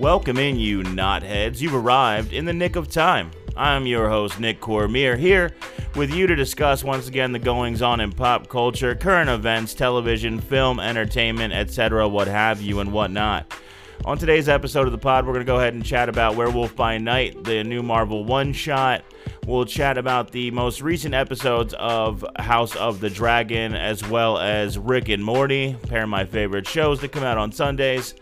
Welcome in, you knotheads. You've arrived in the nick of time. I'm your host, Nick Cormier, here with you to discuss once again the goings on in pop culture, current events, television, film, entertainment, etc., what have you, and whatnot. On today's episode of the pod, we're going to go ahead and chat about Werewolf by Night, the new Marvel one shot. We'll chat about the most recent episodes of House of the Dragon, as well as Rick and Morty, pair of my favorite shows that come out on Sundays.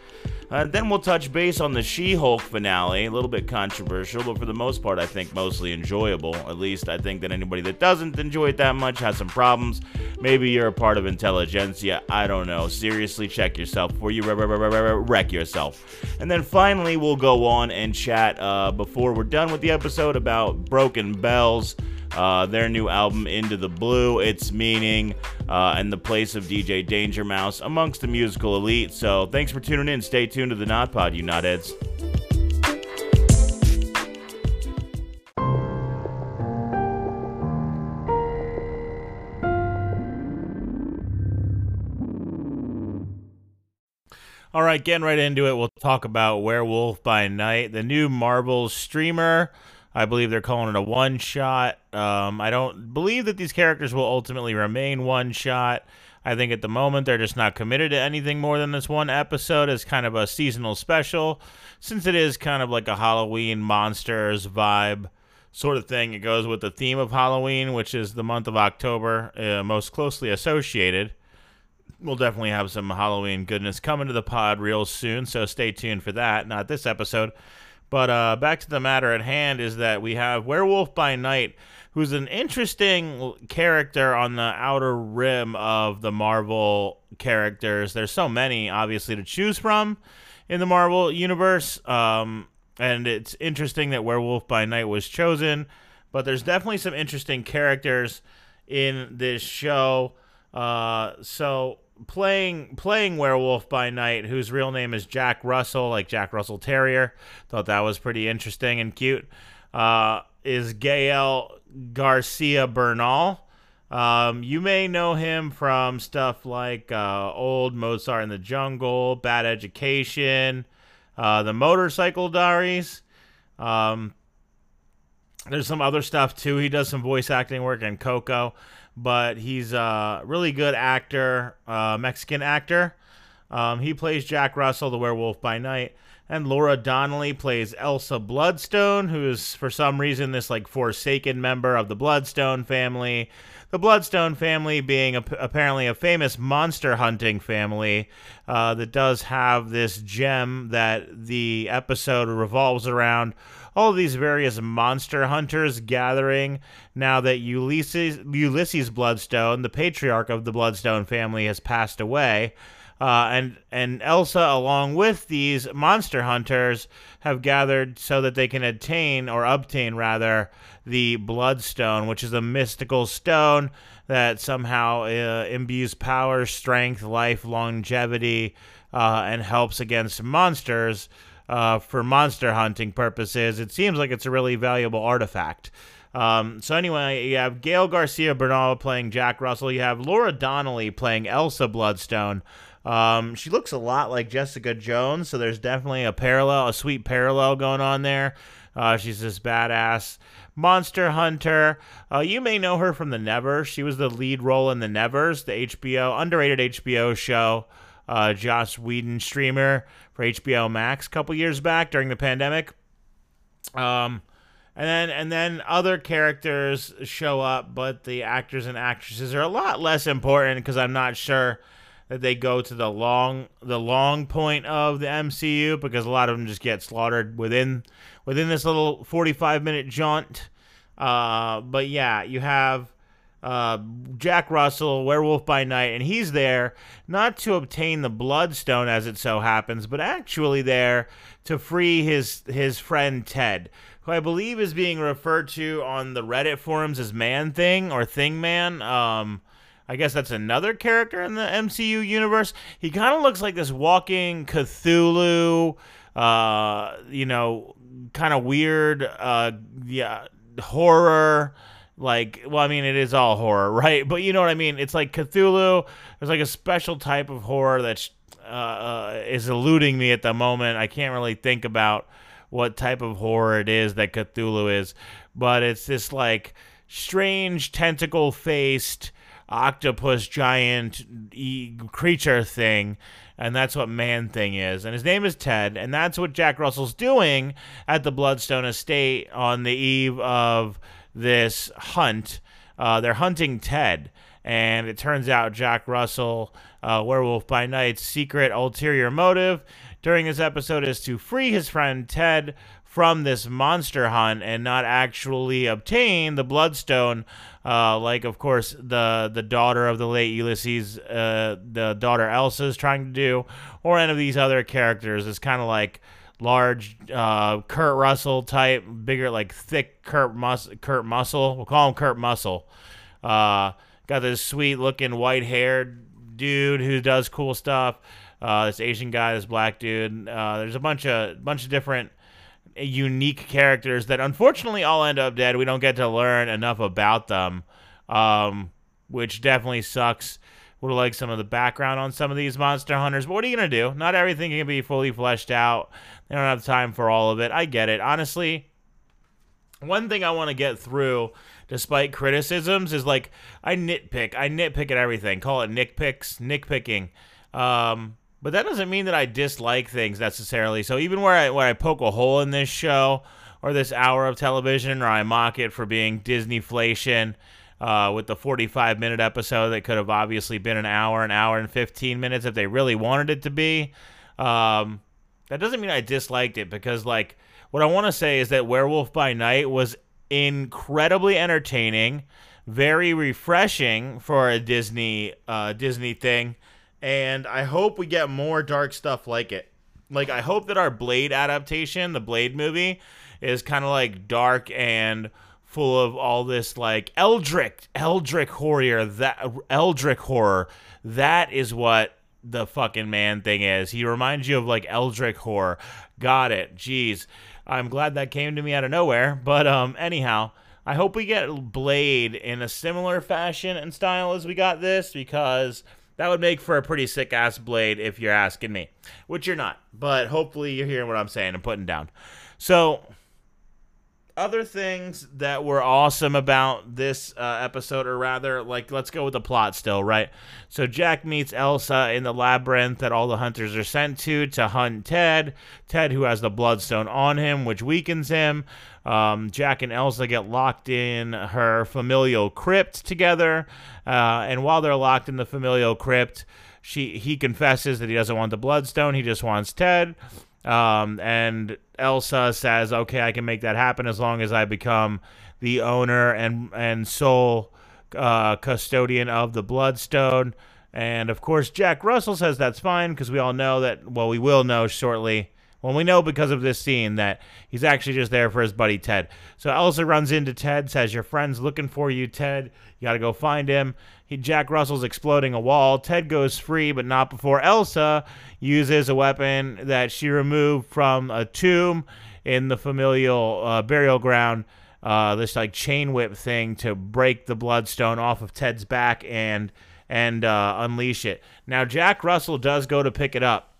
Uh, then we'll touch base on the She Hulk finale, a little bit controversial, but for the most part, I think mostly enjoyable. At least I think that anybody that doesn't enjoy it that much has some problems. Maybe you're a part of intelligentsia. I don't know. Seriously, check yourself before you wreck yourself. And then finally, we'll go on and chat uh, before we're done with the episode about Broken Bells uh, their new album Into the Blue, its meaning, uh, and the place of DJ Danger Mouse amongst the musical elite. So thanks for tuning in. Stay tuned to the Not Pod, you Not knotheads. All right, getting right into it, we'll talk about Werewolf by Night, the new Marvel streamer. I believe they're calling it a one shot. Um, I don't believe that these characters will ultimately remain one shot. I think at the moment they're just not committed to anything more than this one episode as kind of a seasonal special, since it is kind of like a Halloween monsters vibe sort of thing. It goes with the theme of Halloween, which is the month of October, uh, most closely associated. We'll definitely have some Halloween goodness coming to the pod real soon, so stay tuned for that. Not this episode. But uh, back to the matter at hand is that we have Werewolf by Night, who's an interesting character on the outer rim of the Marvel characters. There's so many, obviously, to choose from in the Marvel universe. Um, and it's interesting that Werewolf by Night was chosen. But there's definitely some interesting characters in this show. Uh, so playing playing Werewolf by Night, whose real name is Jack Russell, like Jack Russell Terrier. Thought that was pretty interesting and cute. Uh, is Gael Garcia Bernal. Um, you may know him from stuff like uh, old Mozart in the Jungle, Bad Education, uh, The Motorcycle Diaries. Um, there's some other stuff too. He does some voice acting work in Coco but he's a really good actor, uh, Mexican actor. Um, he plays Jack Russell, the werewolf by night. And Laura Donnelly plays Elsa Bloodstone, who is for some reason this like forsaken member of the Bloodstone family. The Bloodstone family being a, apparently a famous monster hunting family uh, that does have this gem that the episode revolves around all these various monster hunters gathering now that Ulysses, Ulysses Bloodstone, the patriarch of the Bloodstone family, has passed away. Uh, and and Elsa, along with these monster hunters, have gathered so that they can attain or obtain rather the Bloodstone, which is a mystical stone that somehow uh, imbues power, strength, life, longevity, uh, and helps against monsters uh, for monster hunting purposes. It seems like it's a really valuable artifact. Um, so anyway, you have Gael Garcia Bernal playing Jack Russell. You have Laura Donnelly playing Elsa Bloodstone. Um, she looks a lot like Jessica Jones, so there's definitely a parallel, a sweet parallel going on there. Uh, she's this badass monster hunter. Uh, you may know her from The Nevers. She was the lead role in The Nevers, the HBO underrated HBO show. Uh, Joss Whedon streamer for HBO Max a couple years back during the pandemic. Um, and then and then other characters show up, but the actors and actresses are a lot less important because I'm not sure that they go to the long the long point of the MCU because a lot of them just get slaughtered within within this little 45 minute jaunt. Uh, but yeah, you have uh, Jack Russell, Werewolf by Night, and he's there not to obtain the Bloodstone, as it so happens, but actually there to free his his friend Ted, who I believe is being referred to on the Reddit forums as Man Thing or Thing Man. Um, I guess that's another character in the MCU universe. He kind of looks like this walking Cthulhu, uh, you know, kind of weird, uh, yeah, horror like well i mean it is all horror right? But you know what i mean? It's like cthulhu there's like a special type of horror that's uh, is eluding me at the moment. I can't really think about what type of horror it is that Cthulhu is, but it's this like strange tentacle faced octopus giant e- creature thing and that's what man thing is. And his name is ted and that's what jack russell's doing at the bloodstone estate on the eve of this hunt. Uh, they're hunting ted and it turns out jack russell uh, werewolf by night's secret ulterior motive during this episode is to free his friend ted from this monster hunt and not actually obtain the bloodstone uh, like of course the the daughter of the late Ulysses uh, the daughter Elsa is trying to do or any of these other characters. Is kind of like large uh, Kurt Russell type bigger like thick Kurt Mus- Kurt Muscle we'll call him Kurt Muscle uh, got this sweet looking white haired dude who does cool stuff uh, this Asian guy this black dude uh, there's a bunch of bunch of different unique characters that unfortunately all end up dead. We don't get to learn enough about them, um, which definitely sucks. Would like some of the background on some of these monster hunters, but what are you gonna do? Not everything can be fully fleshed out. They don't have time for all of it. I get it. Honestly, one thing I want to get through, despite criticisms, is like I nitpick. I nitpick at everything. Call it nitpicks, nitpicking. Um, but that doesn't mean that I dislike things necessarily. So even where I where I poke a hole in this show or this hour of television, or I mock it for being Disneyflation uh, with the 45 minute episode that could have obviously been an hour, an hour and 15 minutes if they really wanted it to be. Um, that doesn't mean I disliked it because like what I want to say is that Werewolf by Night was incredibly entertaining, very refreshing for a Disney uh, Disney thing and I hope we get more dark stuff like it. Like I hope that our Blade adaptation, the Blade movie, is kind of like dark and full of all this like Eldritch, Eldritch horror. That Eldritch horror. That is what the fucking man thing is. He reminds you of like Eldritch horror. Got it. Jeez. I'm glad that came to me out of nowhere. But um anyhow, I hope we get Blade in a similar fashion and style as we got this because that would make for a pretty sick ass blade if you're asking me, which you're not. But hopefully you're hearing what I'm saying and putting down. So, other things that were awesome about this uh, episode, or rather, like, let's go with the plot still, right? So, Jack meets Elsa in the labyrinth that all the hunters are sent to to hunt Ted. Ted, who has the bloodstone on him, which weakens him. Um, Jack and Elsa get locked in her familial crypt together, uh, and while they're locked in the familial crypt, she he confesses that he doesn't want the bloodstone; he just wants Ted. Um, and Elsa says, "Okay, I can make that happen as long as I become the owner and and sole uh, custodian of the bloodstone." And of course, Jack Russell says that's fine because we all know that. Well, we will know shortly well, we know because of this scene that he's actually just there for his buddy Ted. So Elsa runs into Ted, says, Your friend's looking for you, Ted. You got to go find him. He, Jack Russell's exploding a wall. Ted goes free, but not before Elsa uses a weapon that she removed from a tomb in the familial uh, burial ground. Uh, this like chain whip thing to break the bloodstone off of Ted's back and and uh, unleash it. Now Jack Russell does go to pick it up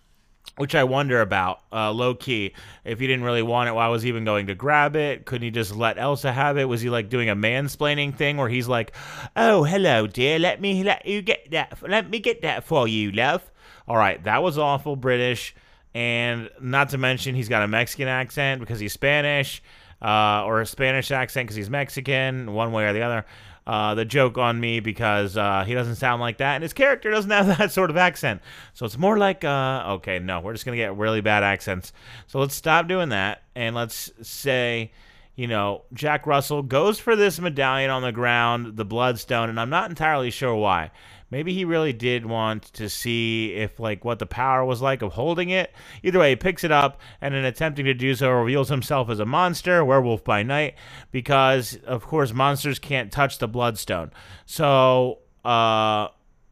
which I wonder about, uh, low key. If he didn't really want it, why was he even going to grab it? Couldn't he just let Elsa have it? Was he like doing a mansplaining thing where he's like, "Oh, hello, dear. Let me let you get that. Let me get that for you, love." All right, that was awful British, and not to mention he's got a Mexican accent because he's Spanish, uh, or a Spanish accent because he's Mexican, one way or the other uh, the joke on me because uh, he doesn't sound like that, and his character doesn't have that sort of accent. So it's more like, uh, okay, no, we're just gonna get really bad accents. So let's stop doing that, and let's say, you know, Jack Russell goes for this medallion on the ground, the Bloodstone, and I'm not entirely sure why maybe he really did want to see if like what the power was like of holding it. Either way, he picks it up and in attempting to do so reveals himself as a monster, werewolf by night, because of course monsters can't touch the bloodstone. So uh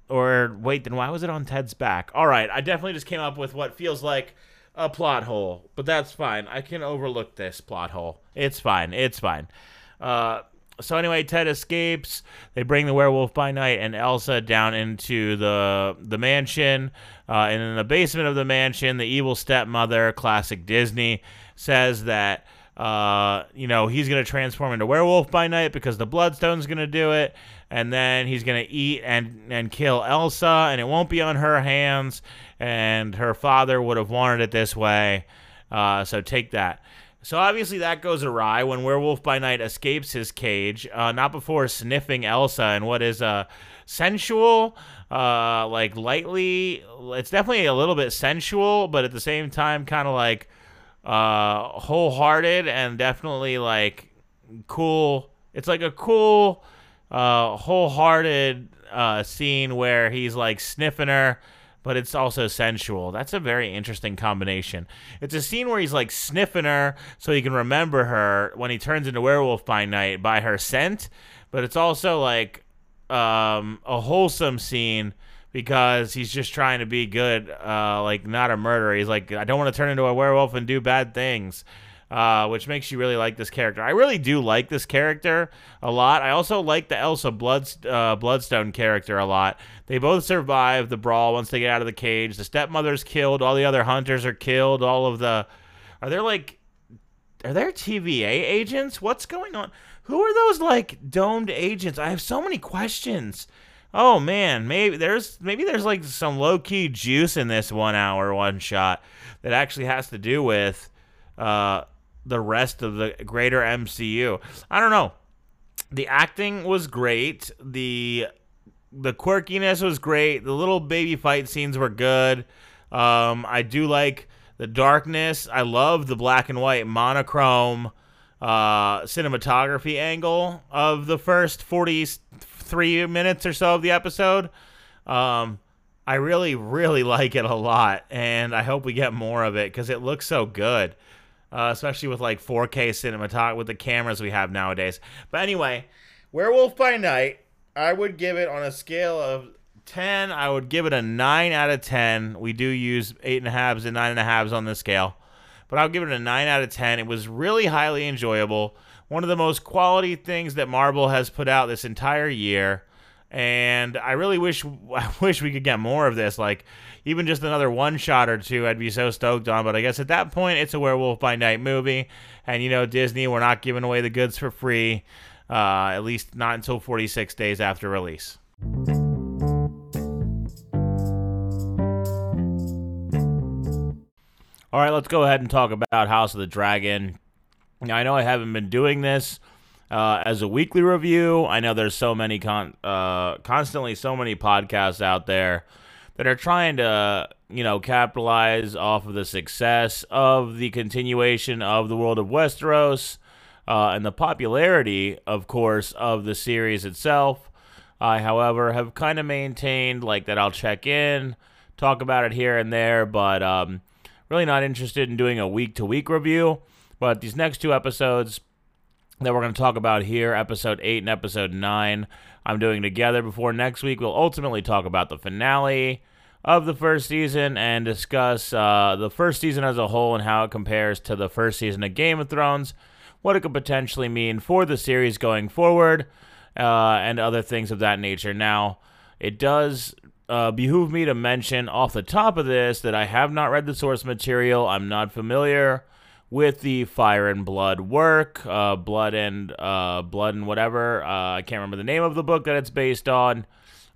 or wait, then why was it on Ted's back? All right, I definitely just came up with what feels like a plot hole, but that's fine. I can overlook this plot hole. It's fine. It's fine. Uh so anyway, Ted escapes. They bring the werewolf by night and Elsa down into the the mansion. Uh, and in the basement of the mansion, the evil stepmother, classic Disney, says that uh, you know he's gonna transform into werewolf by night because the bloodstone's gonna do it, and then he's gonna eat and and kill Elsa, and it won't be on her hands. And her father would have wanted it this way. Uh, so take that. So obviously that goes awry when Werewolf by Night escapes his cage, uh, not before sniffing Elsa and what is a sensual, uh, like lightly. It's definitely a little bit sensual, but at the same time, kind of like uh, wholehearted and definitely like cool. It's like a cool, uh, wholehearted uh, scene where he's like sniffing her but it's also sensual. That's a very interesting combination. It's a scene where he's like sniffing her so he can remember her when he turns into werewolf by night by her scent, but it's also like um, a wholesome scene because he's just trying to be good, uh, like not a murderer. He's like, I don't want to turn into a werewolf and do bad things uh, which makes you really like this character. I really do like this character a lot. I also like the Elsa Blood, uh, Bloodstone character a lot. They both survive the brawl once they get out of the cage. The stepmother's killed. All the other hunters are killed. All of the. Are there like. Are there TVA agents? What's going on? Who are those like domed agents? I have so many questions. Oh man, maybe there's maybe there's like some low key juice in this one hour one shot that actually has to do with uh, the rest of the greater MCU. I don't know. The acting was great. The the quirkiness was great. The little baby fight scenes were good. Um, I do like the darkness. I love the black and white monochrome uh, cinematography angle of the first 43 minutes or so of the episode. Um, I really, really like it a lot, and I hope we get more of it because it looks so good uh, especially with like 4K cinematography with the cameras we have nowadays. But anyway, Werewolf by Night, I would give it on a scale of 10. I would give it a 9 out of 10. We do use 8.5s and and 9.5s on this scale, but I'll give it a 9 out of 10. It was really highly enjoyable. One of the most quality things that Marvel has put out this entire year and I really wish I wish we could get more of this. Like even just another one shot or two, I'd be so stoked on. But I guess at that point, it's a Werewolf by Night movie, and you know Disney, we're not giving away the goods for free, uh, at least not until 46 days after release. All right, let's go ahead and talk about House of the Dragon. Now, I know I haven't been doing this uh, as a weekly review. I know there's so many con- uh, constantly so many podcasts out there that are trying to you know capitalize off of the success of the continuation of the world of Westeros uh, and the popularity, of course, of the series itself. I, however, have kind of maintained like that I'll check in, talk about it here and there, but um, really not interested in doing a week to week review. But these next two episodes that we're going to talk about here, episode 8 and episode 9. I'm doing together before next week. We'll ultimately talk about the finale of the first season and discuss uh, the first season as a whole and how it compares to the first season of Game of Thrones, what it could potentially mean for the series going forward, uh, and other things of that nature. Now, it does uh, behoove me to mention off the top of this that I have not read the source material. I'm not familiar with the Fire and Blood work, uh, Blood and uh, Blood and whatever. Uh, I can't remember the name of the book that it's based on.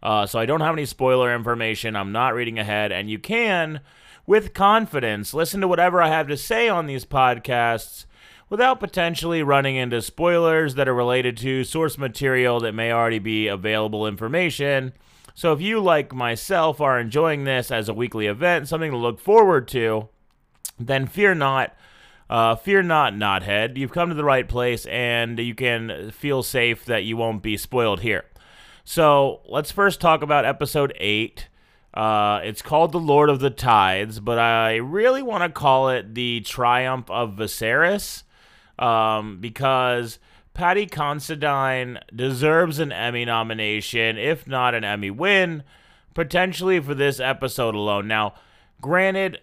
Uh, so I don't have any spoiler information. I'm not reading ahead, and you can, with confidence, listen to whatever I have to say on these podcasts without potentially running into spoilers that are related to source material that may already be available information. So if you, like myself, are enjoying this as a weekly event, something to look forward to, then fear not. Uh, fear not, Knothead. You've come to the right place, and you can feel safe that you won't be spoiled here. So let's first talk about episode 8. Uh, it's called The Lord of the Tides, but I really want to call it The Triumph of Viserys um, because Paddy Considine deserves an Emmy nomination, if not an Emmy win, potentially for this episode alone. Now, granted,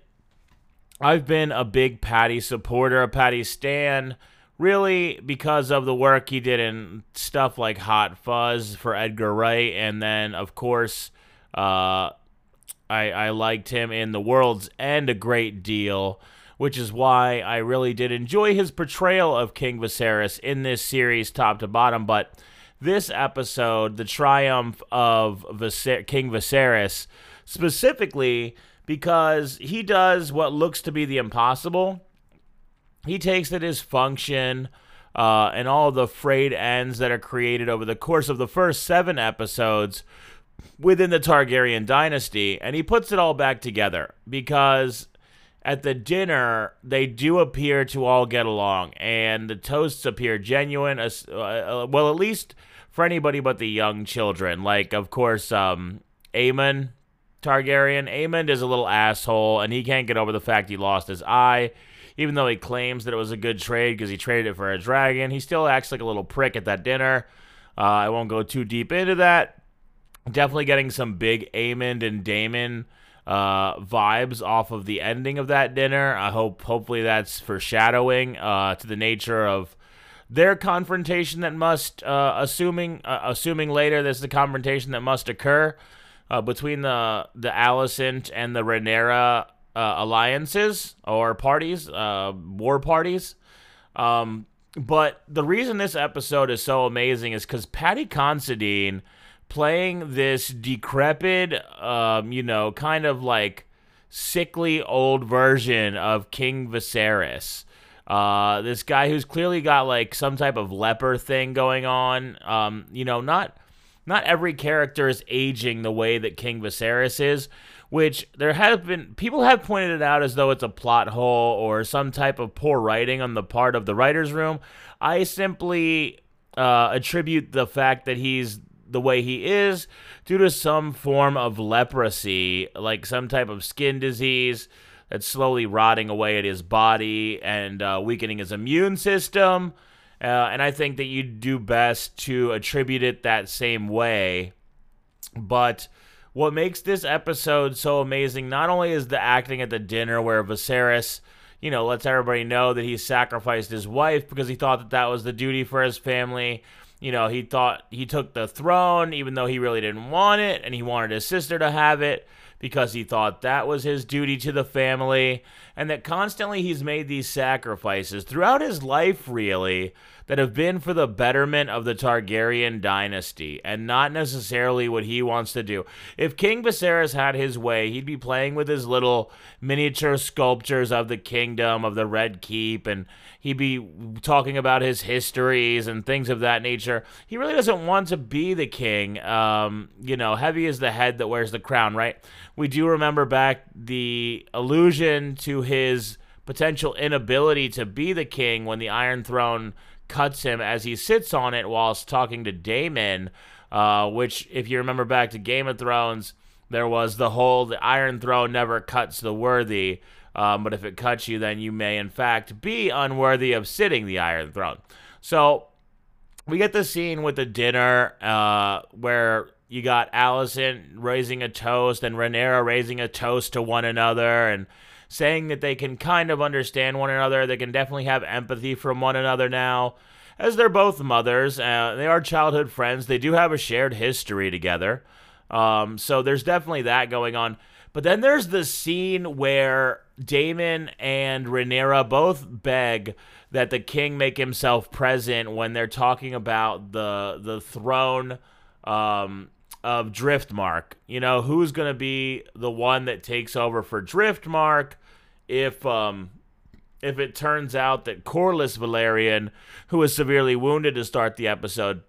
I've been a big Paddy supporter, a Paddy stan, really because of the work he did in stuff like Hot Fuzz for Edgar Wright, and then of course, uh, I I liked him in The World's End a great deal, which is why I really did enjoy his portrayal of King Viserys in this series, top to bottom. But this episode, the triumph of Viser- King Viserys, specifically because he does what looks to be the impossible he takes it as function uh, and all the frayed ends that are created over the course of the first seven episodes within the Targaryen dynasty, and he puts it all back together because at the dinner they do appear to all get along, and the toasts appear genuine. Uh, uh, well, at least for anybody but the young children. Like, of course, um, Aemond Targaryen. Aemond is a little asshole, and he can't get over the fact he lost his eye even though he claims that it was a good trade because he traded it for a dragon, he still acts like a little prick at that dinner. Uh, I won't go too deep into that. Definitely getting some big Aemond and Daemon uh, vibes off of the ending of that dinner. I hope, hopefully, that's foreshadowing uh, to the nature of their confrontation that must, uh, assuming, uh, assuming later there's the confrontation that must occur uh, between the the Alicent and the Rhaenyra uh, alliances or parties, uh, war parties. Um, but the reason this episode is so amazing is because Paddy Considine playing this decrepit, um, you know, kind of like sickly old version of King Viserys. Uh, this guy who's clearly got like some type of leper thing going on. Um, you know, not not every character is aging the way that King Viserys is, which there have been people have pointed it out as though it's a plot hole or some type of poor writing on the part of the writers' room. I simply uh, attribute the fact that he's the way he is due to some form of leprosy, like some type of skin disease that's slowly rotting away at his body and uh, weakening his immune system. Uh, and I think that you do best to attribute it that same way. But what makes this episode so amazing not only is the acting at the dinner where Viserys, you know, lets everybody know that he sacrificed his wife because he thought that that was the duty for his family. You know, he thought he took the throne even though he really didn't want it and he wanted his sister to have it because he thought that was his duty to the family and that constantly he's made these sacrifices throughout his life really that have been for the betterment of the Targaryen dynasty and not necessarily what he wants to do. If King Viserys had his way, he'd be playing with his little miniature sculptures of the kingdom, of the Red Keep, and he'd be talking about his histories and things of that nature. He really doesn't want to be the king. Um, you know, heavy is the head that wears the crown, right? We do remember back the allusion to his potential inability to be the king when the Iron Throne cuts him as he sits on it whilst talking to Daemon, uh, which, if you remember back to Game of Thrones, there was the whole the Iron Throne never cuts the worthy. Um, but if it cuts you, then you may in fact be unworthy of sitting the Iron Throne. So we get the scene with the dinner uh, where you got Alicent raising a toast and Rhaenyra raising a toast to one another, and saying that they can kind of understand one another. They can definitely have empathy from one another now, as they're both mothers. Uh, they are childhood friends. They do have a shared history together. Um, so there's definitely that going on. But then there's the scene where Daemon and Rhaenyra both beg that the king make himself present when they're talking about the the throne um, of Driftmark. You know, who's going to be the one that takes over for Driftmark if um if it turns out that Corlys Velaryon, who is severely wounded to start the episode,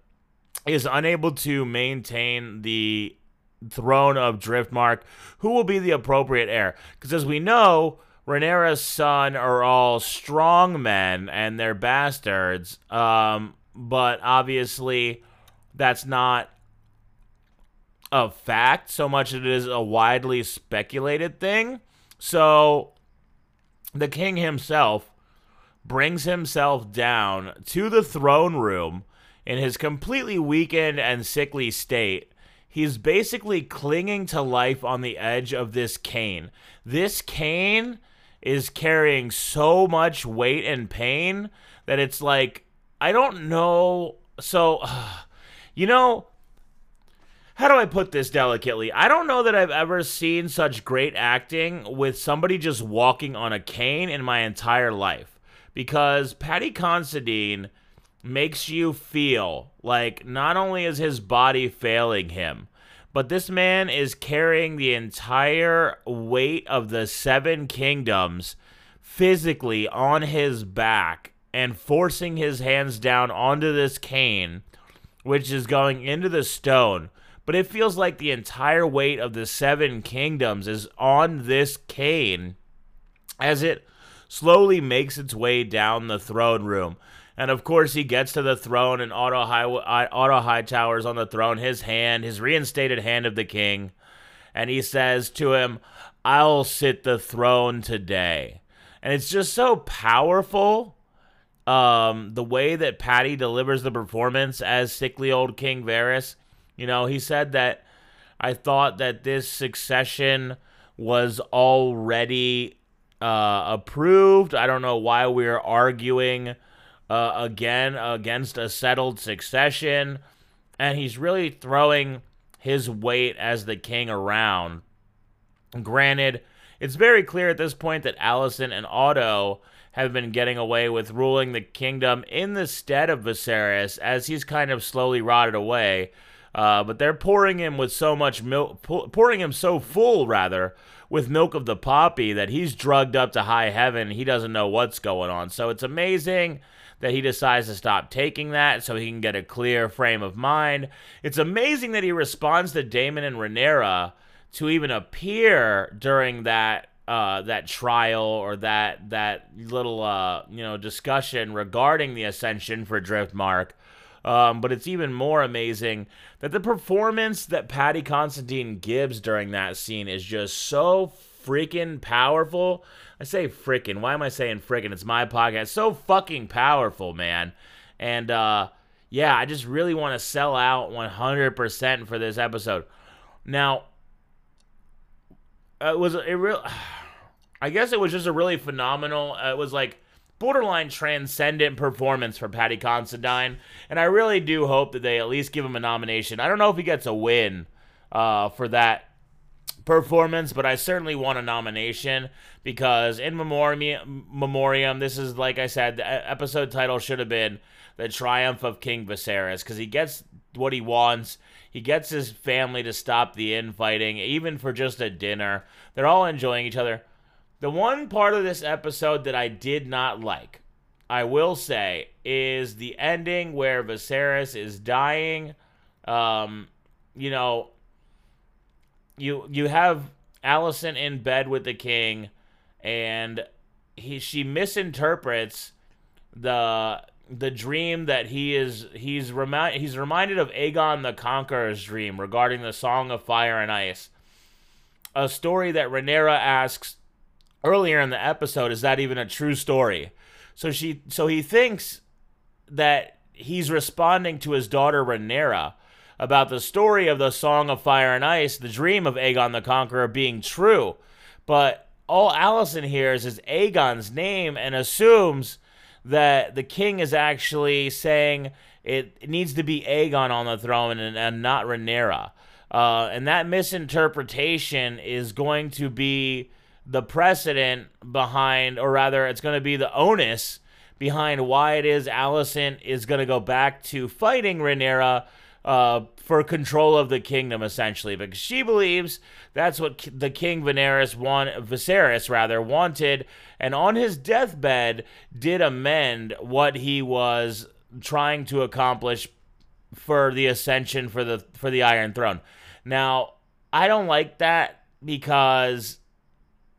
is unable to maintain the throne of Driftmark, who will be the appropriate heir? Because as we know, Rhaenyra's son are all strong men and they're bastards. Um, but obviously, that's not a fact so much as it is a widely speculated thing. So the king himself brings himself down to the throne room in his completely weakened and sickly state. He's basically clinging to life on the edge of this cane. This cane is carrying so much weight and pain that it's like I don't know. So, you know, how do I put this delicately? I don't know that I've ever seen such great acting with somebody just walking on a cane in my entire life. Because Paddy Considine makes you feel like not only is his body failing him, but this man is carrying the entire weight of the seven kingdoms physically on his back and forcing his hands down onto this cane, which is going into the stone. But it feels like the entire weight of the seven kingdoms is on this cane as it slowly makes its way down the throne room. And of course, he gets to the throne, and Otto, High, Otto Hightower's on the throne, his hand, his reinstated hand of the king. And he says to him, I'll sit the throne today. And it's just so powerful. Um, the way that Paddy delivers the performance as sickly old King Varys. You know, he said that I thought that this succession was already uh, approved. I don't know why we are arguing uh, again against a settled succession. And he's really throwing his weight as the king around. Granted, it's very clear at this point that Alicent and Otto have been getting away with ruling the kingdom in the stead of Viserys as he's kind of slowly rotted away. Uh, but they're pouring him with so much milk, pouring him so full, rather, with milk of the poppy that he's drugged up to high heaven. He doesn't know what's going on. So it's amazing that he decides to stop taking that so he can get a clear frame of mind. It's amazing that he responds to Daemon and Rhaenyra to even appear during that uh, that trial or that that little uh, you know discussion regarding the ascension for Driftmark. Um, but it's even more amazing that the performance that Paddy Constantine gives during that scene is just so freaking powerful I say freaking. Why am I saying freaking? It's my podcast. So fucking powerful, man. And uh, yeah, I just really want to sell out 100% for this episode. Now, it was a real. I guess it was just a really phenomenal. Uh, it was like borderline transcendent performance for Paddy Considine, and I really do hope that they at least give him a nomination. I don't know if he gets a win uh, for that performance, but I certainly want a nomination because in memoriam, memoriam, this is like I said, the episode title should have been "The Triumph of King Viserys" because he gets what he wants. He gets his family to stop the infighting, even for just a dinner. They're all enjoying each other. The one part of this episode that I did not like, I will say, is the ending where Viserys is dying. Um, you know, you you have Alicent in bed with the king, and he she misinterprets the the dream that he is he's remind he's reminded of Aegon the Conqueror's dream regarding the Song of Fire and Ice. A story that Rhaenyra asks earlier in the episode is that even a true story? So she so he thinks that he's responding to his daughter Rhaenyra about the story of the Song of Fire and Ice, the dream of Aegon the Conqueror being true. But all Alicent hears is Aegon's name and assumes that the king is actually saying it needs to be Aegon on the throne and, and not Rhaenyra. Uh, and that misinterpretation is going to be the precedent behind, or rather, it's going to be the onus behind why it is Alicent is going to go back to fighting Rhaenyra uh, for control of the kingdom, essentially, because she believes that's what the King Viserys want, Viserys rather wanted, and on his deathbed did amend what he was trying to accomplish for the ascension for the for the Iron Throne. Now, I don't like that because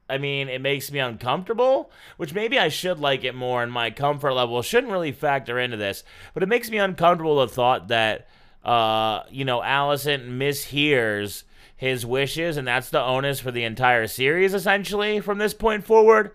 I mean, it makes me uncomfortable, which maybe I should like it more, and my comfort level shouldn't really factor into this. But it makes me uncomfortable the thought that uh, you know, Alicent mishears his wishes, and that's the onus for the entire series, essentially, from this point forward.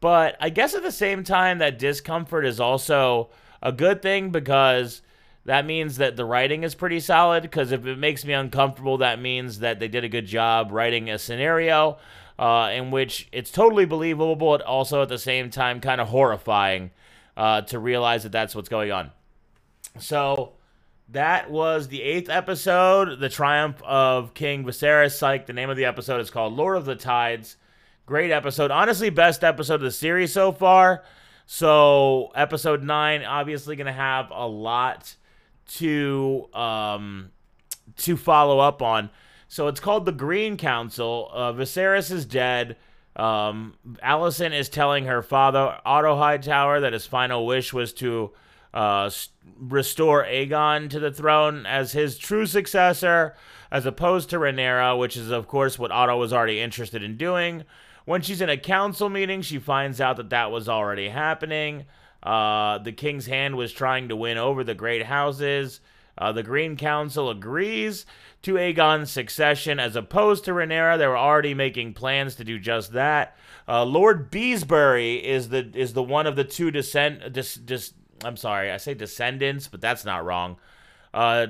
But I guess at the same time, that discomfort is also a good thing because that means that the writing is pretty solid. Because if it makes me uncomfortable, that means that they did a good job writing a scenario. Uh, in which it's totally believable, but also at the same time kind of horrifying uh, to realize that that's what's going on. So that was the eighth episode, The Triumph of King Viserys. Like the name of the episode is called Lord of the Tides. Great episode. Honestly, best episode of the series so far. So episode nine, obviously going to have a lot to um, to follow up on. So it's called the Green Council. Uh, Viserys is dead. Um, Alicent is telling her father, Otto Hightower, that his final wish was to uh, restore Aegon to the throne as his true successor, as opposed to Rhaenyra, which is, of course, what Otto was already interested in doing. When she's in a council meeting, she finds out that that was already happening. Uh, the king's hand was trying to win over the great houses. Uh, the Green Council agrees to Aegon's succession as opposed to Rhaenyra. They were already making plans to do just that. Uh, Lord Beesbury is the is the one of the two descent dis, dis, I'm sorry, I say descendants, but that's not wrong. Uh,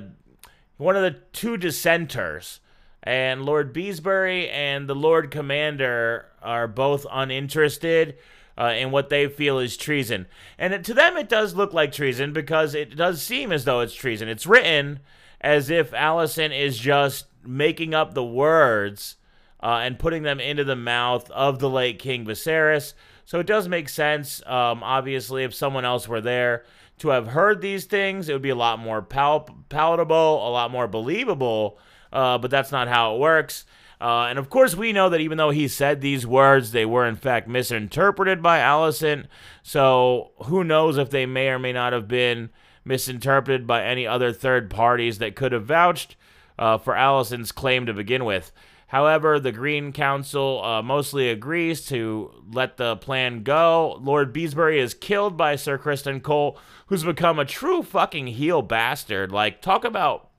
one of the two dissenters, and Lord Beesbury and the Lord Commander are both uninterested uh, in what they feel is treason. And to them, it does look like treason because it does seem as though it's treason. It's written as if Alicent is just making up the words uh, and putting them into the mouth of the late King Viserys. So it does make sense. Um, obviously, if someone else were there to have heard these things, it would be a lot more pal- palatable, a lot more believable. Uh, but that's not how it works. Uh, and of course, we know that even though he said these words, they were in fact misinterpreted by Alicent. So who knows if they may or may not have been misinterpreted by any other third parties that could have vouched uh, for Alicent's claim to begin with. However, the Green Council uh, mostly agrees to let the plan go. Lord Beesbury is killed by Sir Criston Cole, who's become a true fucking heel bastard. Like, talk about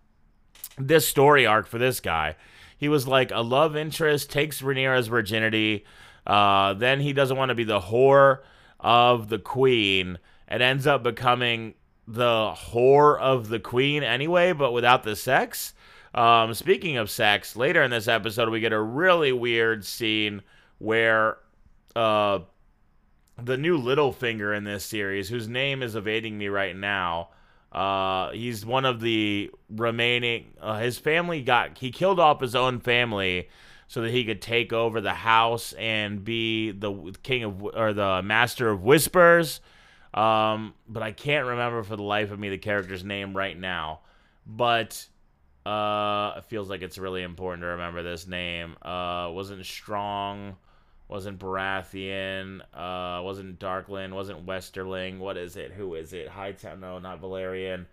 this story arc for this guy. He was like a love interest, takes Rhaenyra's virginity. Uh, then he doesn't want to be the whore of the queen. It ends up becoming the whore of the queen anyway, but without the sex. Um, speaking of sex, later in this episode, we get a really weird scene where uh, the new Littlefinger in this series, whose name is evading me right now, uh, he's one of the remaining. Uh, his family got he killed off his own family so that he could take over the house and be the king of or the master of whispers. Um, but I can't remember for the life of me the character's name right now. But uh, it feels like it's really important to remember this name. Uh, wasn't strong wasn't Baratheon, uh, wasn't Darklyn, wasn't Westerling. What is it? Who is it? Hightown? No, not Velaryon.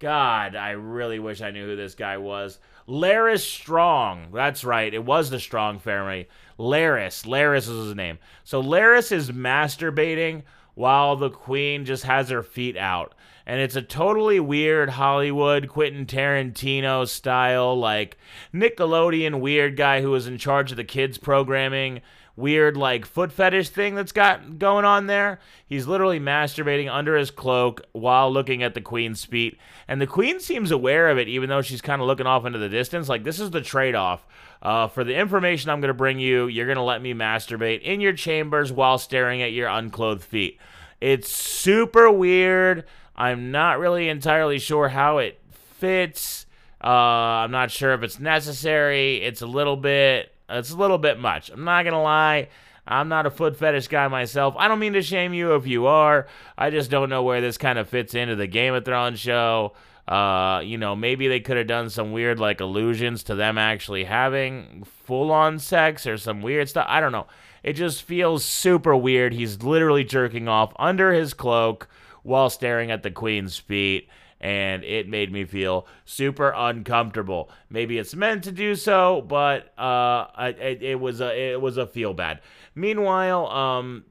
God, I really wish I knew who this guy was. Larys Strong. That's right. It was the Strong family. Larys. Larys is his name. So Larys is masturbating while the queen just has her feet out. And it's a totally weird Hollywood, Quentin Tarantino style, like Nickelodeon weird guy who was in charge of the kids programming weird like foot fetish thing that's got going on there. He's literally masturbating under his cloak while looking at the queen's feet, and the queen seems aware of it, even though she's kind of looking off into the distance. Like this is the trade-off. Uh, for the information I'm going to bring you, you're going to let me masturbate in your chambers while staring at your unclothed feet. It's super weird. I'm not really entirely sure how it fits. Uh, I'm not sure if it's necessary. It's a little bit it's a little bit much. I'm not going to lie. I'm not a foot fetish guy myself. I don't mean to shame you if you are. I just don't know where this kind of fits into the Game of Thrones show. Uh, you know, maybe they could have done some weird like allusions to them actually having full on sex or some weird stuff. I don't know. It just feels super weird. He's literally jerking off under his cloak while staring at the queen's feet and it made me feel super uncomfortable. Maybe it's meant to do so, but uh, it, it was a it was a feel bad. Meanwhile, um,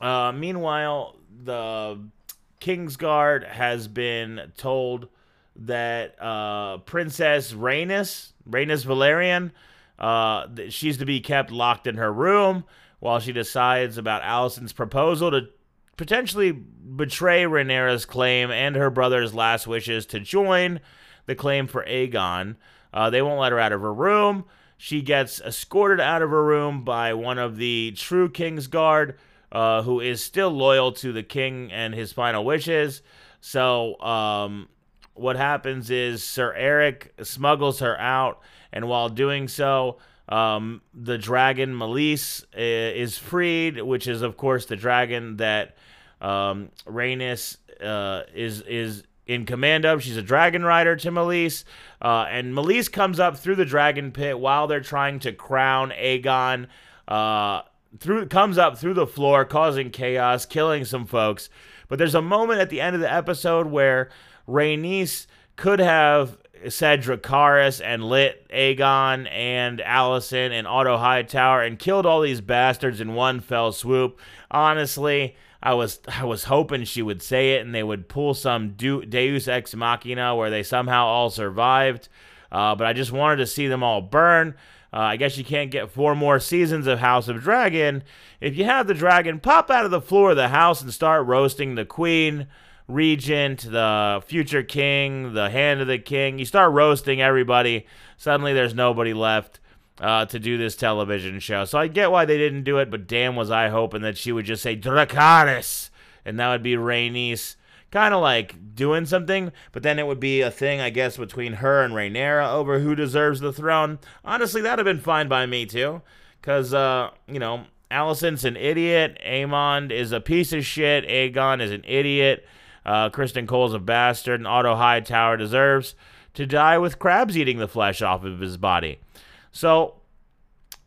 uh, meanwhile, the Kingsguard has been told that uh, Princess Rhaenys, Rhaenys Velaryon, uh, she's to be kept locked in her room while she decides about Alicent's proposal to potentially betray Rhaenyra's claim and her brother's last wishes to join the claim for Aegon. Uh, they won't let her out of her room. she gets escorted out of her room by one of the true King's Guard, uh, who is still loyal to the king and his final wishes. So, um, what happens is Sir Erryk smuggles her out, and while doing so, um, the dragon Meleys is freed, which is, of course, the dragon that um, Rhaenys uh, is is in command of. She's a dragon rider to Meleys. Uh, and Meleys comes up through the dragon pit while they're trying to crown Aegon. Uh, through comes up through the floor, causing chaos, killing some folks. But there's a moment at the end of the episode where Rhaenys could have said Dracarys and lit Aegon and Alicent and Otto Hightower and killed all these bastards in one fell swoop. Honestly, I was I was hoping she would say it and they would pull some Deus ex machina where they somehow all survived. Uh, but I just wanted to see them all burn. Uh, I guess you can't get four more seasons of House of Dragon. If you have the dragon pop out of the floor of the house and start roasting the queen, regent, the future king, the hand of the king, you start roasting everybody. Suddenly there's nobody left uh, to do this television show. So I get why they didn't do it, but damn was I hoping that she would just say Dracarys, and that would be Rhaenys, kind of like doing something. But then it would be a thing, I guess, between her and Rhaenyra over who deserves the throne. Honestly, that'd have been fine by me too, because uh, you know Alicent's an idiot, Aemond is a piece of shit, Aegon is an idiot, uh, Criston Cole's a bastard, and Otto Hightower deserves to die with crabs eating the flesh off of his body. So,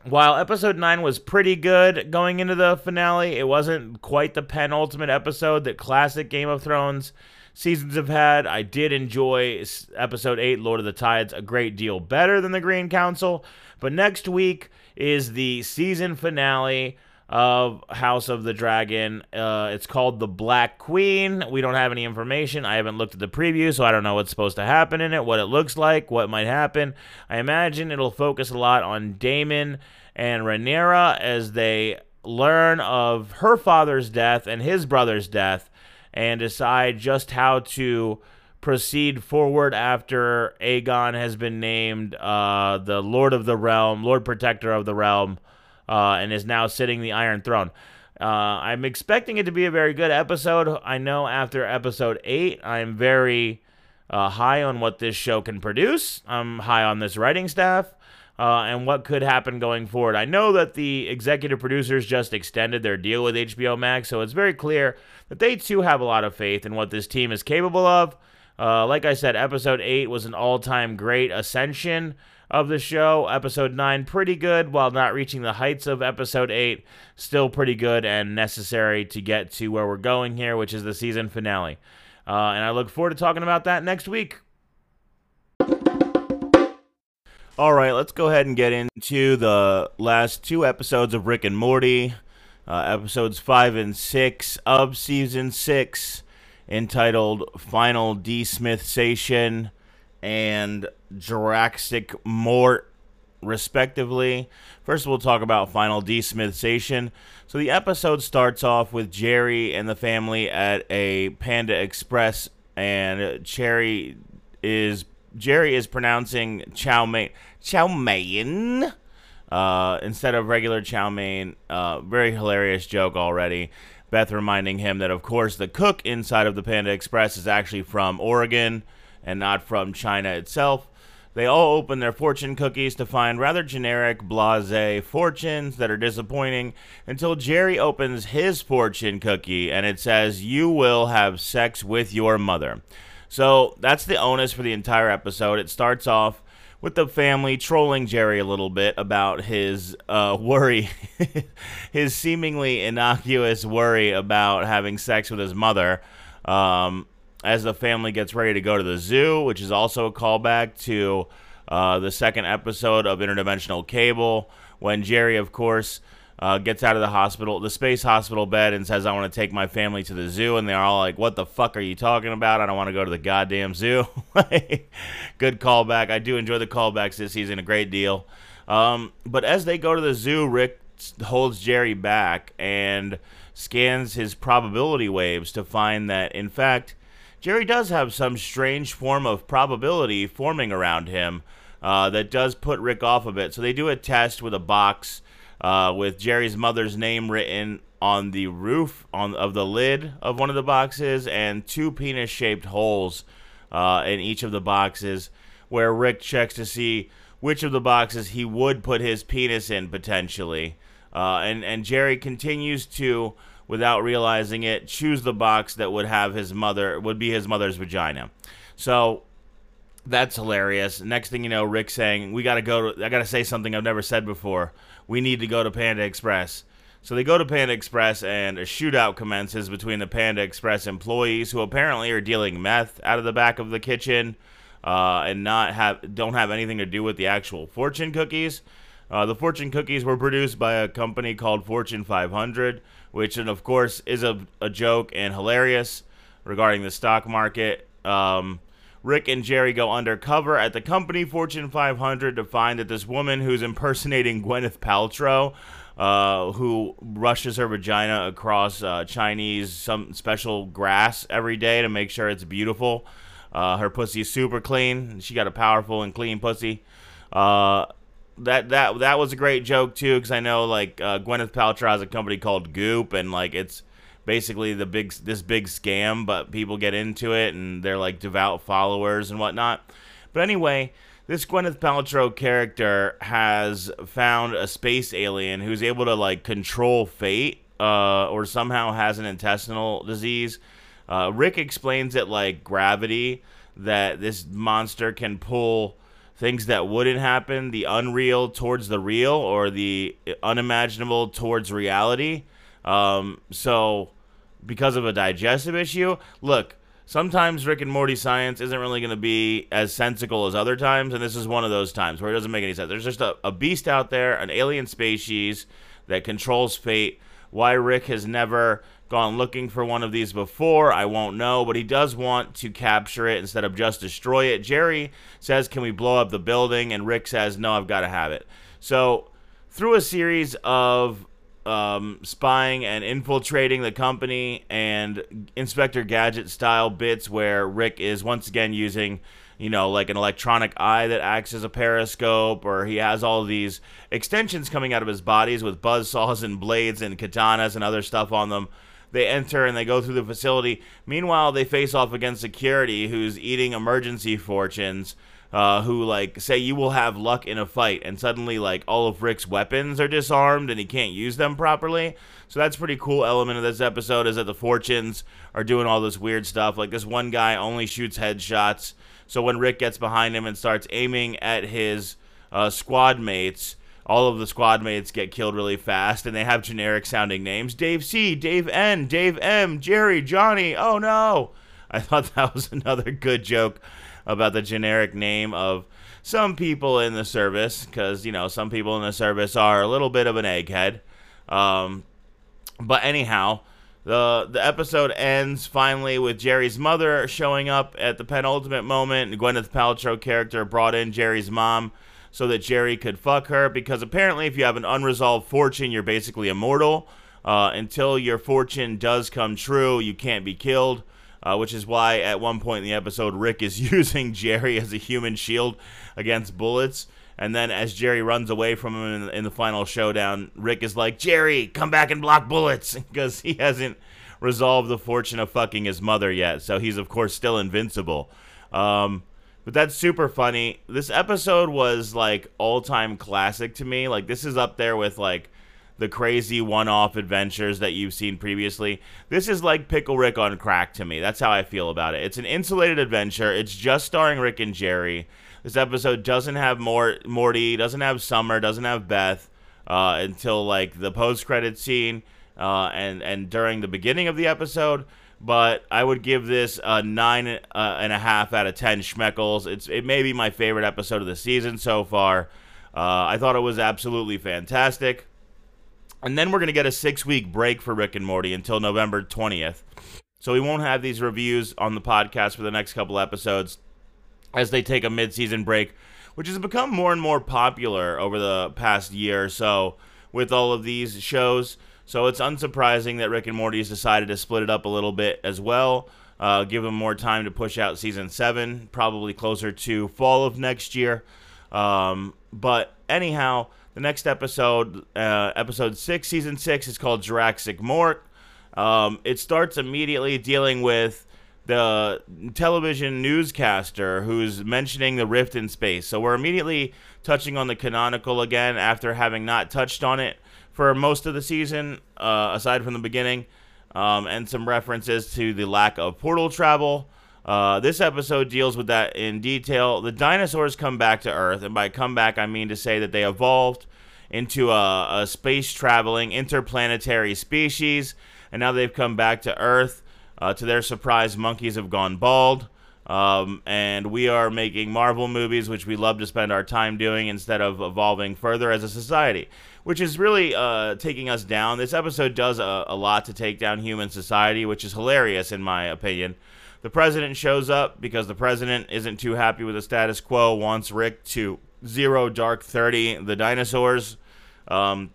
while episode 9 was pretty good going into the finale, it wasn't quite the penultimate episode that classic Game of Thrones seasons have had. I did enjoy episode 8, Lord of the Tides, a great deal better than the Green Council. But next week is the season finale of House of the Dragon. Uh, it's called The Black Queen. We don't have any information. I haven't looked at the preview, so I don't know what's supposed to happen in it, what it looks like, what might happen. I imagine it'll focus a lot on Daemon and Rhaenyra as they learn of her father's death and his brother's death and decide just how to proceed forward after Aegon has been named uh, the Lord of the Realm, Lord Protector of the Realm uh, and is now sitting the Iron Throne. Uh, I'm expecting it to be a very good episode. I know after episode 8, I'm very uh, high on what this show can produce. I'm high on this writing staff. Uh, and what could happen going forward. I know that the executive producers just extended their deal with HBO Max, so it's very clear that they too have a lot of faith in what this team is capable of. Uh, like I said, episode 8 was an all time great ascension of the show. Episode 9, pretty good, while not reaching the heights of episode 8, still pretty good and necessary to get to where we're going here, which is the season finale. Uh, and I look forward to talking about that next week. All right, let's go ahead and get into the last two episodes of Rick and Morty, uh, episodes 5 and 6 of season 6, entitled Final DeSmithation and Jurassic Mort, respectively. First, we'll talk about Final DeSmithation. So the episode starts off with Jerry and the family at a Panda Express, and Cherry is Jerry is pronouncing chow mein chow mein uh, instead of regular chow mein. Uh, very hilarious joke already. Beth reminding him that, of course, the cook inside of the Panda Express is actually from Oregon and not from China itself. They all open their fortune cookies to find rather generic, blase fortunes that are disappointing until Jerry opens his fortune cookie and it says, You will have sex with your mother. So that's the onus for the entire episode. It starts off with the family trolling Jerry a little bit about his uh, worry, his seemingly innocuous worry about having sex with his mother. Um, as the family gets ready to go to the zoo, which is also a callback to uh, the second episode of Interdimensional Cable, when Jerry, of course, uh, gets out of the hospital, the space hospital bed, and says, I want to take my family to the zoo. And they're all like, What the fuck are you talking about? I don't want to go to the goddamn zoo. Good callback. I do enjoy the callbacks this season a great deal. Um, but as they go to the zoo, Rick holds Jerry back and scans his probability waves to find that, in fact, Jerry does have some strange form of probability forming around him uh, that does put Rick off a bit. So they do a test with a box uh, with Jerry's mother's name written on the roof on of the lid of one of the boxes and two penis-shaped holes uh, in each of the boxes, where Rick checks to see which of the boxes he would put his penis in potentially. Uh, and and Jerry continues to, without realizing it, choose the box that would have his mother would be his mother's vagina. So that's hilarious. Next thing you know, Rick saying, "We got to go to. I got to say something I've never said before. We need to go to Panda Express." So they go to Panda Express, and a shootout commences between the Panda Express employees, who apparently are dealing meth out of the back of the kitchen, uh, and not have don't have anything to do with the actual fortune cookies. Uh, the fortune cookies were produced by a company called Fortune 500, which, of course, is a, a joke and hilarious regarding the stock market. Um, Rick and Jerry go undercover at the company Fortune 500 to find that this woman who's impersonating Gwyneth Paltrow, uh, who rushes her vagina across uh, Chinese some special grass every day to make sure it's beautiful. Uh, her pussy is super clean. She got a powerful and clean pussy. Uh, that that that was a great joke too, because I know like uh, Gwyneth Paltrow has a company called Goop, and like it's basically the big this big scam, but people get into it and they're like devout followers and whatnot. But anyway, this Gwyneth Paltrow character has found a space alien who's able to like control fate, uh, or somehow has an intestinal disease. Uh, Rick explains it like gravity that this monster can pull things that wouldn't happen, the unreal towards the real, or the unimaginable towards reality. Um, so, because of a digestive issue, look, sometimes Rick and Morty science isn't really going to be as sensical as other times, and this is one of those times where it doesn't make any sense. There's just a, a beast out there, an alien species that controls fate. Why Rick has never gone looking for one of these before. I won't know, but he does want to capture it instead of just destroy it. Jerry says, Can we blow up the building? And Rick says, No, I've got to have it. So, through a series of um, spying and infiltrating the company and Inspector Gadget style bits where Rick is once again using you know, like an electronic eye that acts as a periscope, or he has all these extensions coming out of his bodies with buzz saws and blades and katanas and other stuff on them. They enter and they go through the facility. Meanwhile, they face off against security who's eating emergency fortunes. Uh, who like say you will have luck in a fight, and suddenly like all of Rick's weapons are disarmed and he can't use them properly. So that's pretty cool element of this episode is that the fortunes are doing all this weird stuff. Like this one guy only shoots headshots, so when Rick gets behind him and starts aiming at his uh, squad mates, all of the squad mates get killed really fast and they have generic sounding names Dave C, Dave N, Dave M, Jerry, Johnny. Oh no. I thought that was another good joke about the generic name of some people in the service because, you know, some people in the service are a little bit of an egghead. Um, but anyhow, the the episode ends finally with Jerry's mother showing up at the penultimate moment. Gwyneth Paltrow character brought in Jerry's mom so that Jerry could fuck her because apparently if you have an unresolved fortune, you're basically immortal. Uh, until your fortune does come true, you can't be killed. Uh, which is why at one point in the episode, Rick is using Jerry as a human shield against bullets. And then as Jerry runs away from him in, in the final showdown, Rick is like, Jerry, come back and block bullets because he hasn't resolved the fortune of fucking his mother yet. So he's, of course, still invincible. Um, but that's super funny. This episode was like all time classic to me. Like this is up there with like the crazy one-off adventures that you've seen previously. This is like Pickle Rick on crack to me. That's how I feel about it. It's an insulated adventure. It's just starring Rick and Jerry. This episode doesn't have more Morty, doesn't have Summer, doesn't have Beth uh, until like the post-credit scene uh, and and during the beginning of the episode but I would give this a nine uh, and a half out of ten schmeckles. It's it may be my favorite episode of the season so far. Uh, I thought it was absolutely fantastic. And then we're gonna get a six week break for Rick and Morty until November twentieth. So we won't have these reviews on the podcast for the next couple episodes as they take a mid season break, which has become more and more popular over the past year or so with all of these shows. So it's unsurprising that Rick and Morty has decided to split it up a little bit as well. Uh, give them more time to push out season seven, probably closer to fall of next year. Um, but anyhow, the next episode, uh, episode six, season six, is called Jurassic Mort. Um, it starts immediately dealing with the television newscaster who's mentioning the rift in space. So we're immediately touching on the canonical again after having not touched on it for most of the season, uh, aside from the beginning, um, and some references to the lack of portal travel. Uh, this episode deals with that in detail. The dinosaurs come back to Earth, and by come back, I mean to say that they evolved into a, a space traveling interplanetary species, and now they've come back to Earth. Uh, to their surprise, monkeys have gone bald. Um, and we are making Marvel movies, which we love to spend our time doing instead of evolving further as a society which is really uh, taking us down. This episode does a, a lot to take down human society, which is hilarious in my opinion. The president shows up because the president isn't too happy with the status quo, wants Rick to zero dark 30 the dinosaurs. Um,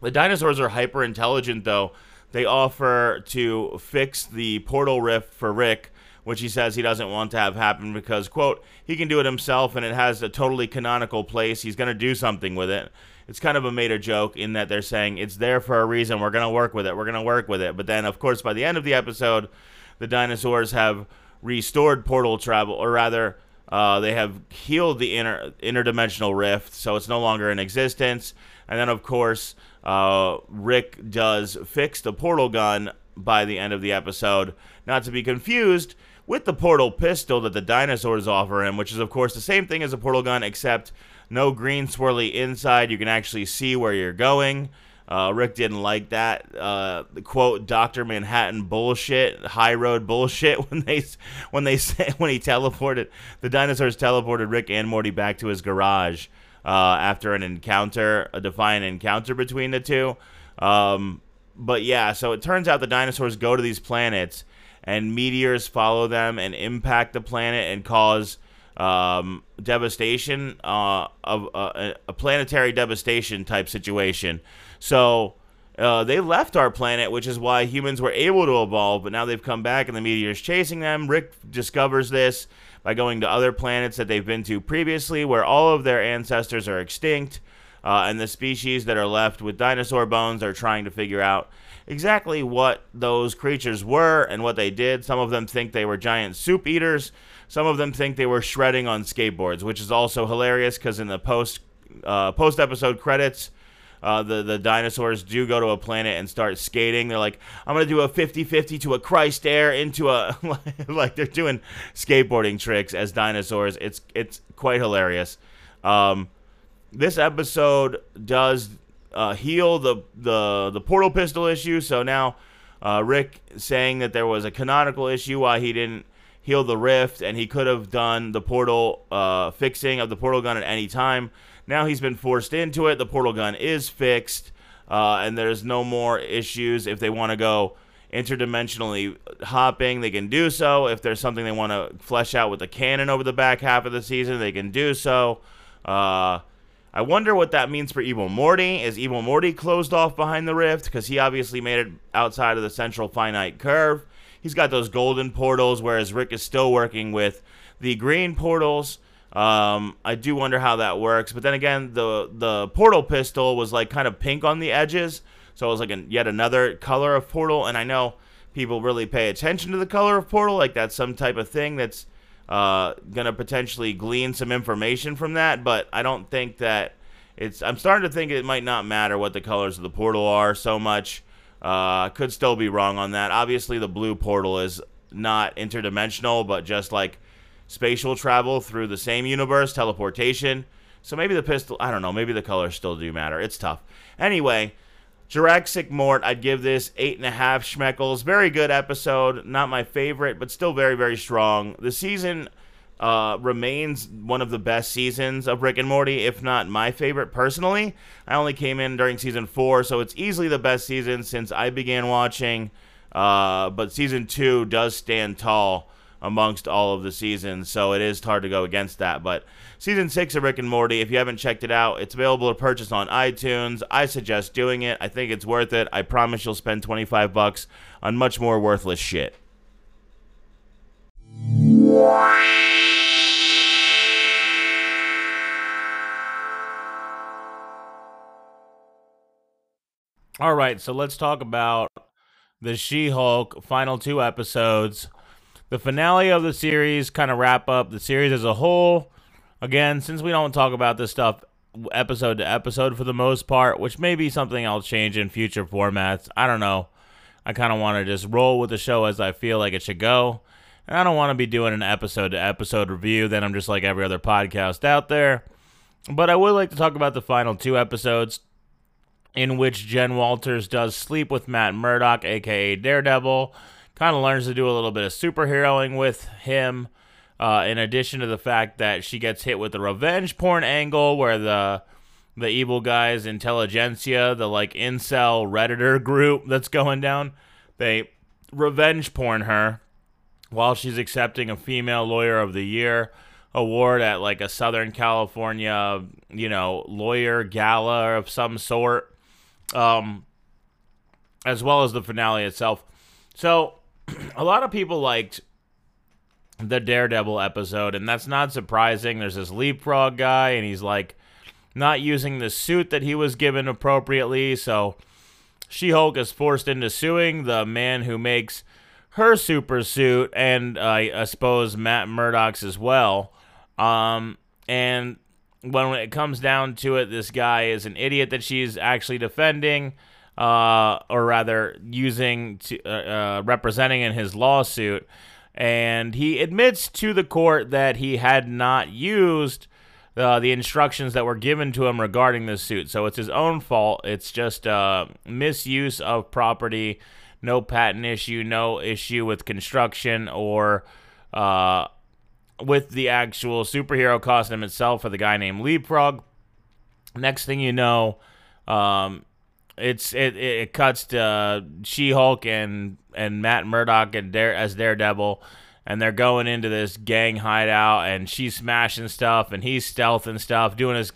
the dinosaurs are hyper intelligent, though. They offer to fix the portal rift for Rick, which he says he doesn't want to have happen because, quote, he can do it himself and it has a totally canonical place. He's going to do something with it it's kind of a made a joke in that they're saying it's there for a reason. We're gonna work with it. We're gonna work with it. But then, of course, by the end of the episode, the dinosaurs have restored portal travel, or rather, uh, they have healed the inner interdimensional rift, so it's no longer in existence. And then, of course, uh, Rick does fix the portal gun by the end of the episode, not to be confused with the portal pistol that the dinosaurs offer him, which is, of course, the same thing as a portal gun, except no green swirly inside. You can actually see where you're going. Uh, Rick didn't like that. Uh, quote Doctor Manhattan bullshit, high road bullshit. When they when they say when he teleported the dinosaurs teleported Rick and Morty back to his garage uh, after an encounter, a defiant encounter between the two. Um, but yeah, so it turns out the dinosaurs go to these planets and meteors follow them and impact the planet and cause um, devastation, uh, of uh, a planetary devastation type situation. So uh, they left our planet, which is why humans were able to evolve. But now they've come back, and the meteor is chasing them. Rick discovers this by going to other planets that they've been to previously, where all of their ancestors are extinct, uh, and the species that are left with dinosaur bones are trying to figure out exactly what those creatures were and what they did. Some of them think they were giant soup eaters. Some of them think they were shredding on skateboards, which is also hilarious because in the post uh, post episode credits, uh, the the dinosaurs do go to a planet and start skating. They're like, I'm gonna do a 50-50 to a Christ air into a like they're doing skateboarding tricks as dinosaurs. It's it's quite hilarious. Um, this episode does uh, heal the the the portal pistol issue. So now uh, Rick saying that there was a canonical issue why he didn't heal the rift, and he could have done the portal uh, fixing of the portal gun at any time. Now he's been forced into it. The portal gun is fixed, uh, and there's no more issues. If they want to go interdimensionally hopping, they can do so. If there's something they want to flesh out with the canon over the back half of the season, they can do so. Uh, I wonder what that means for Evil Morty. Is Evil Morty closed off behind the rift? Because he obviously made it outside of the central finite curve he's got those golden portals, whereas Rick is still working with the green portals. Um, I do wonder how that works. But then again, the the portal pistol was like kind of pink on the edges, so it was like an, yet another color of portal. And I know people really pay attention to the color of portal, like that's some type of thing that's uh, gonna potentially glean some information from that. But I don't think that it's. I'm starting to think it might not matter what the colors of the portal are so much. Uh, could still be wrong on that. Obviously, the blue portal is not interdimensional, but just like spatial travel through the same universe, teleportation. So maybe the pistol, I don't know, maybe the colors still do matter. It's tough. Anyway, Jurassic Mort, I'd give this eight and a half schmeckles. Very good episode. Not my favorite, but still very, very strong. The season uh, remains one of the best seasons of Rick and Morty, if not my favorite personally. I only came in during season four, so it's easily the best season since I began watching. Uh, but season two does stand tall amongst all of the seasons, so it is hard to go against that. But season six of Rick and Morty, if you haven't checked it out, it's available to purchase on iTunes. I suggest doing it. I think it's worth it. I promise you'll spend 25 bucks on much more worthless shit. All right, so let's talk about the She Hulk final two episodes. The finale of the series kind of wrap up the series as a whole. Again, since we don't talk about this stuff episode to episode for the most part, which may be something I'll change in future formats. I don't know. I kind of want to just roll with the show as I feel like it should go. I don't want to be doing an episode to episode review. Then I'm just like every other podcast out there. But I would like to talk about the final two episodes in which Jen Walters does sleep with Matt Murdock, aka Daredevil. Kind of learns to do a little bit of superheroing with him. Uh, in addition to the fact that she gets hit with the revenge porn angle, where the the evil guys, Intelligencia, the like incel redditor group that's going down, they revenge porn her while she's accepting a female lawyer of the year award at like a Southern California, you know, lawyer gala of some sort um, as well as the finale itself. So, a lot of people liked the Daredevil episode, and that's not surprising. There's this leapfrog guy, and he's like not using the suit that he was given appropriately. So, She Hulk is forced into suing the man who makes her super suit, and I suppose Matt Murdock's as well. Um, and when it comes down to it, this guy is an idiot that she's actually defending, uh, or rather using to uh, uh, representing in his lawsuit. And he admits to the court that he had not used uh, the instructions that were given to him regarding this suit. So it's his own fault. It's just uh, misuse of property, no patent issue, no issue with construction or uh, with the actual superhero costume itself for the guy named Leapfrog. Next thing you know, um, it's it, it cuts to uh, She-Hulk and and Matt Murdock and Dare as Daredevil, and they're going into this gang hideout, and she's smashing stuff, and he's stealthing stuff, doing his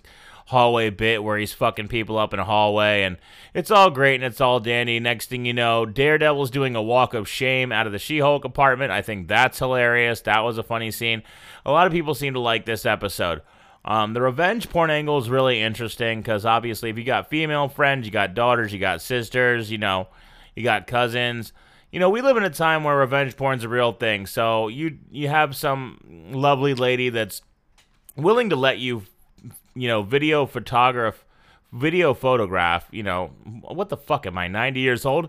hallway bit where he's fucking people up in a hallway, and it's all great and it's all dandy. Next thing you know, Daredevil's doing a walk of shame out of the She Hulk apartment. I think that's hilarious. That was a funny scene. A lot of people seem to like this episode. Um, the revenge porn angle is really interesting because obviously, if you got female friends, you got daughters, you got sisters, you know, you got cousins. You know, we live in a time where revenge porn's a real thing. So you you have some lovely lady that's willing to let you you know, video photograph, video photograph, you know, what the fuck am I, 90 years old?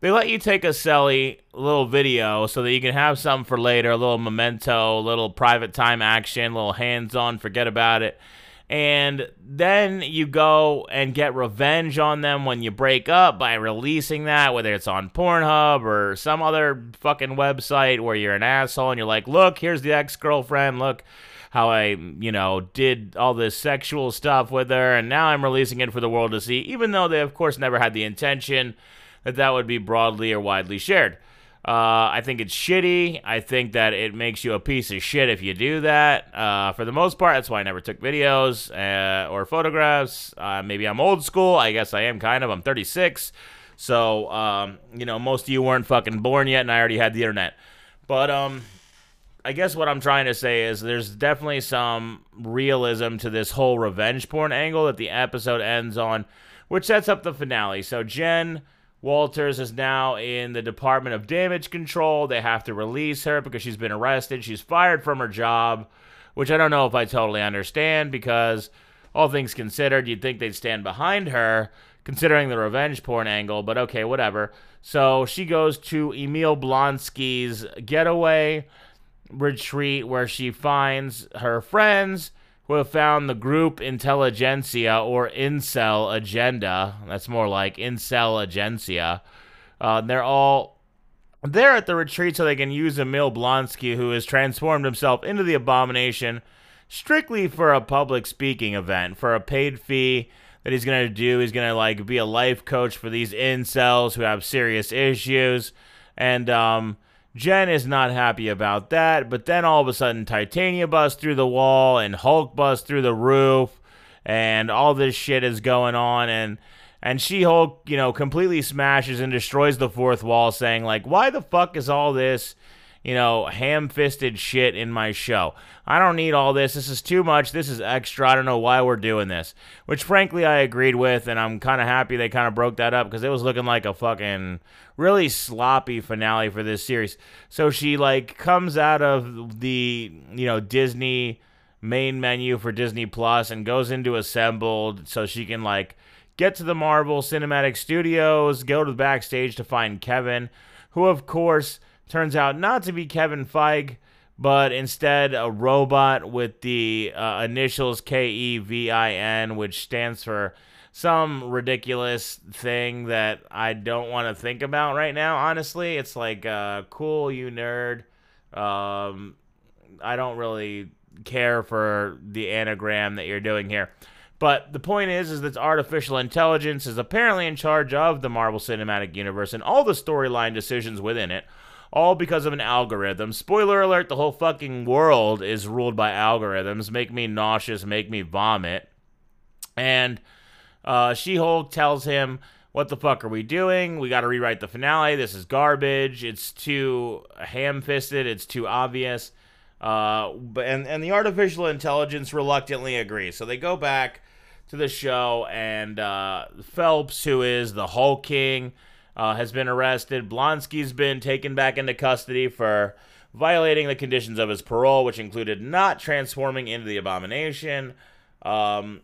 They let you take a selfie, little video, so that you can have something for later, a little memento, a little private time action, a little hands on, forget about it. And then you go and get revenge on them when you break up by releasing that, whether it's on Pornhub or some other fucking website where you're an asshole and you're like, look, here's the ex girlfriend, look how I, you know, did all this sexual stuff with her, and now I'm releasing it for the world to see, even though they, of course, never had the intention that that would be broadly or widely shared. Uh, I think it's shitty. I think that it makes you a piece of shit if you do that. Uh, for the most part, that's why I never took videos uh, or photographs. Uh, maybe I'm old school. I guess I am kind of. I'm 36. So, um, you know, most of you weren't fucking born yet, and I already had the internet. But, um, I guess what I'm trying to say is there's definitely some realism to this whole revenge porn angle that the episode ends on, which sets up the finale. So Jen Walters is now in the Department of Damage Control. They have to release her because she's been arrested. She's fired from her job, which I don't know if I totally understand because all things considered, you'd think they'd stand behind her considering the revenge porn angle, but okay, whatever. So she goes to Emil Blonsky's getaway retreat where she finds her friends have found the group Intelligencia or incel agenda. That's more like incel agencia. Uh, they're all there at the retreat so they can use Emil Blonsky, who has transformed himself into the abomination strictly for a public speaking event, for a paid fee that he's going to do. He's going to like be a life coach for these incels who have serious issues. And um, Jen is not happy about that, but then all of a sudden Titania busts through the wall and Hulk busts through the roof and all this shit is going on and and She-Hulk, you know, completely smashes and destroys the fourth wall saying like, "Why the fuck is all this you know, ham fisted shit in my show. I don't need all this. This is too much. This is extra. I don't know why we're doing this. Which, frankly, I agreed with, and I'm kind of happy they kind of broke that up because it was looking like a fucking really sloppy finale for this series. So she, like, comes out of the, you know, Disney main menu for Disney Plus and goes into assembled so she can, like, get to the Marvel Cinematic Studios, go to the backstage to find Kevin, who, of course, turns out not to be Kevin Feige, but instead a robot with the uh, initials K E V I N, which stands for some ridiculous thing that I don't want to think about right now. Honestly, it's like, uh, cool, you nerd. Um, I don't really care for the anagram that you're doing here. But the point is, is that artificial intelligence is apparently in charge of the Marvel Cinematic Universe and all the storyline decisions within it all because of an algorithm. Spoiler alert, the whole fucking world is ruled by algorithms. Make me nauseous, make me vomit. And uh, She Hulk tells him, What the fuck are we doing? We got to rewrite the finale. This is garbage. It's too ham fisted, it's too obvious. Uh, and, and the artificial intelligence reluctantly agrees. So they go back to the show, and uh, Phelps, who is the Hulk King, uh, has been arrested. Blonsky's been taken back into custody for violating the conditions of his parole, which included not transforming into the abomination. Um,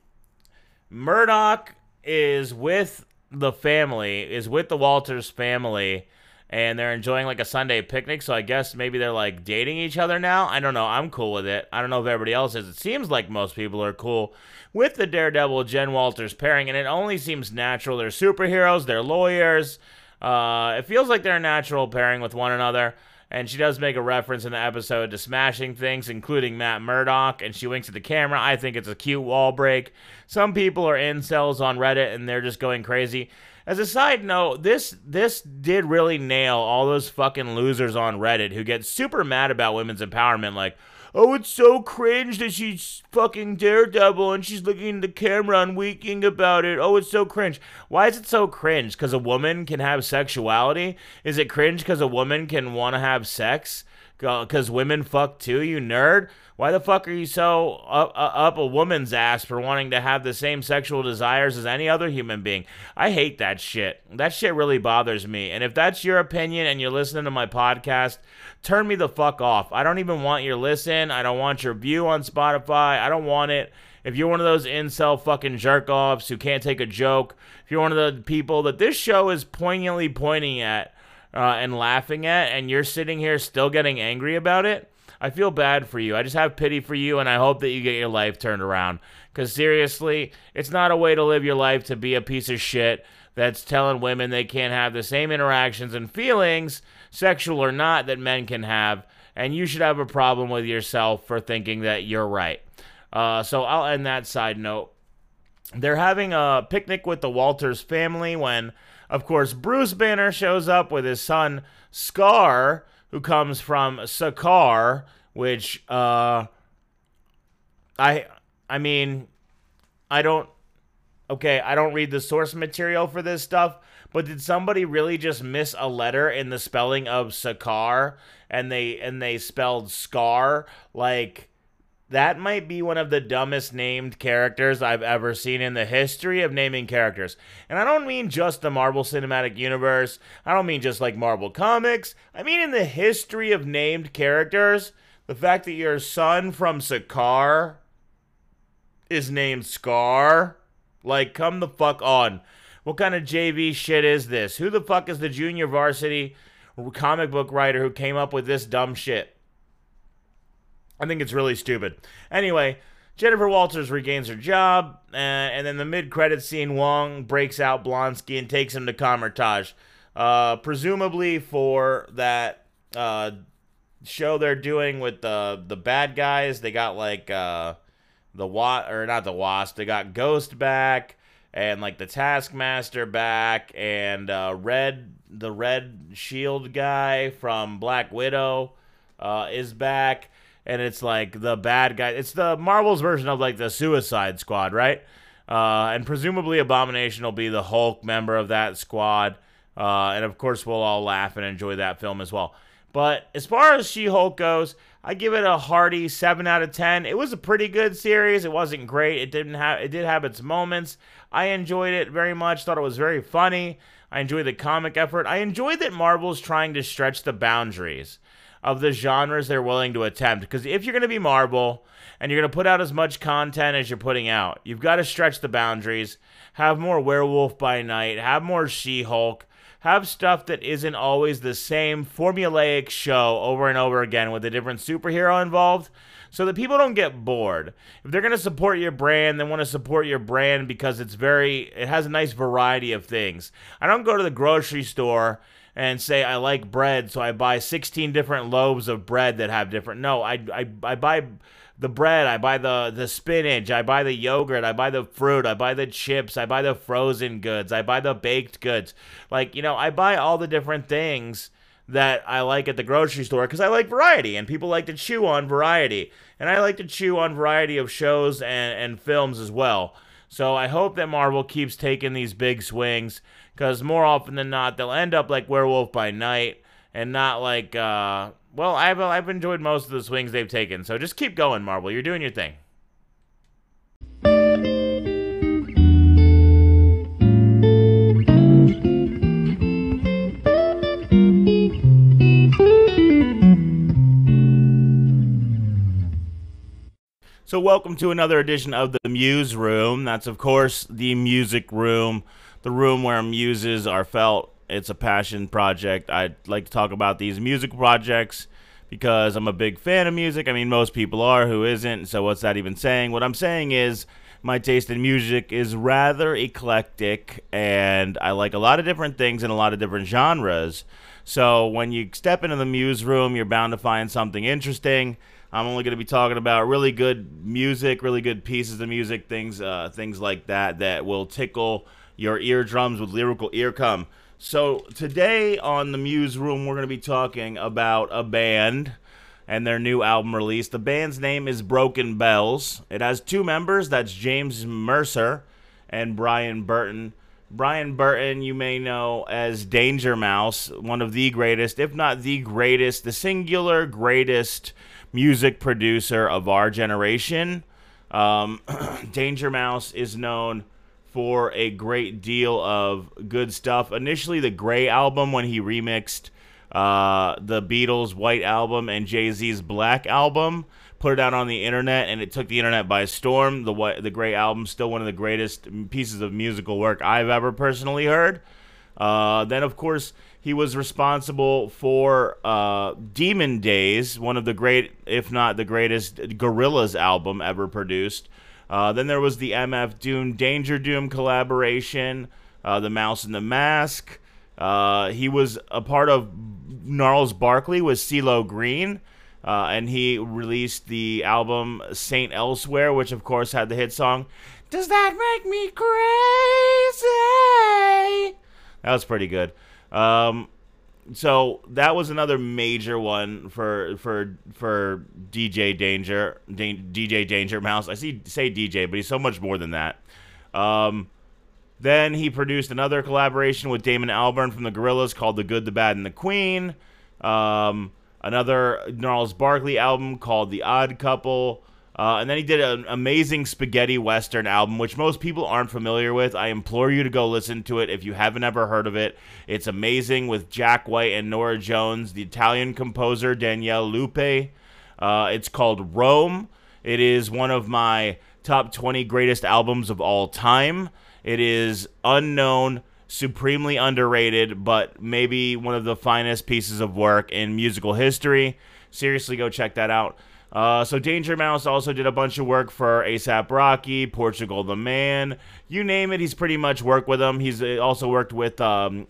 Murdock is with the family, is with the Walters family, and they're enjoying like a Sunday picnic. So I guess maybe they're like dating each other now. I don't know. I'm cool with it. I don't know if everybody else is. It seems like most people are cool with the Daredevil Jen Walters pairing, and it only seems natural. They're superheroes, they're lawyers. Uh, it feels like they're a natural pairing with one another. And she does make a reference in the episode to smashing things, including Matt Murdock, and she winks at the camera. I think it's a cute wall break. Some people are incels on Reddit and they're just going crazy. As a side note, this this did really nail all those fucking losers on Reddit who get super mad about women's empowerment, like, oh, it's so cringe that she's fucking Daredevil and she's looking in the camera and weaking about it. Oh, it's so cringe. Why is it so cringe? Because a woman can have sexuality? Is it cringe because a woman can want to have sex? Because women fuck too, you nerd? Why the fuck are you so up, up a woman's ass for wanting to have the same sexual desires as any other human being? I hate that shit. That shit really bothers me. And if that's your opinion and you're listening to my podcast, turn me the fuck off. I don't even want your listen. I don't want your view on Spotify. I don't want it. If you're one of those incel fucking jerk offs who can't take a joke, if you're one of the people that this show is poignantly pointing at uh, and laughing at, and you're sitting here still getting angry about it, I feel bad for you. I just have pity for you, and I hope that you get your life turned around. Because seriously, it's not a way to live your life to be a piece of shit that's telling women they can't have the same interactions and feelings, sexual or not, that men can have. And you should have a problem with yourself for thinking that you're right. Uh, so I'll end that side note. They're having a picnic with the Walters family when, of course, Bruce Banner shows up with his son, Skaar, who comes from Sakaar, which uh, I I mean, I don't okay, I don't read the source material for this stuff, but did somebody really just miss a letter in the spelling of Sakaar and they and they spelled scar like that might be one of the dumbest named characters I've ever seen in the history of naming characters. And I don't mean just the Marvel Cinematic Universe. I don't mean just like Marvel Comics. I mean in the history of named characters. The fact that your son from Sakaar is named Skaar. Like, come the fuck on. What kind of JV shit is this? Who the fuck is the junior varsity comic book writer who came up with this dumb shit? I think it's really stupid. Anyway, Jennifer Walters regains her job, uh, and then the mid-credit scene, Wong breaks out Blonsky and takes him to Kamar-Taj, uh, presumably for that uh, show they're doing with the the bad guys. They got like uh, the Wat or not the Wasp. They got Ghost back and like the Taskmaster back and uh, Red the Red Shield guy from Black Widow uh, is back and it's like the bad guy. It's the Marvel's version of like the Suicide Squad, right? Uh, and presumably Abomination will be the Hulk member of that squad. Uh, and of course, we'll all laugh and enjoy that film as well. But as far as She Hulk goes, I give it a hearty seven out of ten. It was a pretty good series. It wasn't great. It didn't have it did have its moments. I enjoyed it very much. Thought it was very funny. I enjoyed the comic effort. I enjoyed that Marvel's trying to stretch the boundaries of the genres they're willing to attempt. Because if you're going to be Marvel and you're going to put out as much content as you're putting out, you've got to stretch the boundaries. Have more Werewolf by Night. Have more She Hulk. Have stuff that isn't always the same formulaic show over and over again with a different superhero involved so that people don't get bored. If they're going to support your brand, they want to support your brand because it's very it has a nice variety of things. I don't go to the grocery store and say I like bread, so I buy 16 different loaves of bread that have different. No, I I, I buy the bread, I buy the the spinach, I buy the yogurt, I buy the fruit, I buy the chips, I buy the frozen goods, I buy the baked goods. Like, you know, I buy all the different things that I like at the grocery store because I like variety and people like to chew on variety. And I like to chew on variety of shows and, and films as well. So I hope that Marvel keeps taking these big swings because more often than not, they'll end up like Werewolf by Night and not like, uh, well, I've, I've enjoyed most of the swings they've taken. So just keep going, Marvel. You're doing your thing. So, welcome to another edition of the Muse Room. That's, of course, the music room, the room where muses are felt. It's a passion project. I like to talk about these music projects because I'm a big fan of music. I mean, most people are. Who isn't? So, what's that even saying? What I'm saying is my taste in music is rather eclectic, and I like a lot of different things in a lot of different genres. So, when you step into the Muse Room, you're bound to find something interesting I'm only going to be talking about really good music, really good pieces of music, things, uh, things like that that will tickle your eardrums with lyrical ear come. So today on the Muse Room, we're going to be talking about a band and their new album release. The band's name is Broken Bells. It has two members. That's James Mercer and Brian Burton. Brian Burton, you may know as Danger Mouse, one of the greatest, if not the greatest, the singular greatest music producer of our generation. Um, Danger Mouse is known for a great deal of good stuff. Initially, the Gray album when he remixed uh, the Beatles' White album and Jay Z's Black album, put it out on the internet, and it took the internet by storm. The White, the Gray album, still one of the greatest pieces of musical work I've ever personally heard. Uh, then, of course, he was responsible for uh, Demon Days, one of the great, if not the greatest, Gorillaz album ever produced. Uh, then there was the MF Doom Danger Doom collaboration, uh, The Mouse and the Mask. Uh, he was a part of Gnarls Barkley with CeeLo Green. Uh, and he released the album Saint Elsewhere, which of course had the hit song, Does That Make Me Crazy? That was pretty good. Um, so that was another major one for for for DJ Danger, DJ Danger Mouse. I see say DJ, but he's so much more than that. Um, then he produced another collaboration with Damon Albarn from the Gorillaz called "The Good, the Bad, and the Queen." Um, another Gnarls Barkley album called "The Odd Couple." Uh, and then he did an amazing spaghetti western album, which most people aren't familiar with. I implore you to go listen to it if you haven't ever heard of it. It's amazing with Jack White and Norah Jones, the Italian composer Daniele Luppi. Uh, it's called Rome. It is one of my top 20 greatest albums of all time. It is unknown, supremely underrated, but maybe one of the finest pieces of work in musical history. Seriously, go check that out. Uh, so Danger Mouse also did a bunch of work for ASAP Rocky, Portugal the Man, you name it. He's pretty much worked with them. He's uh, also worked with um,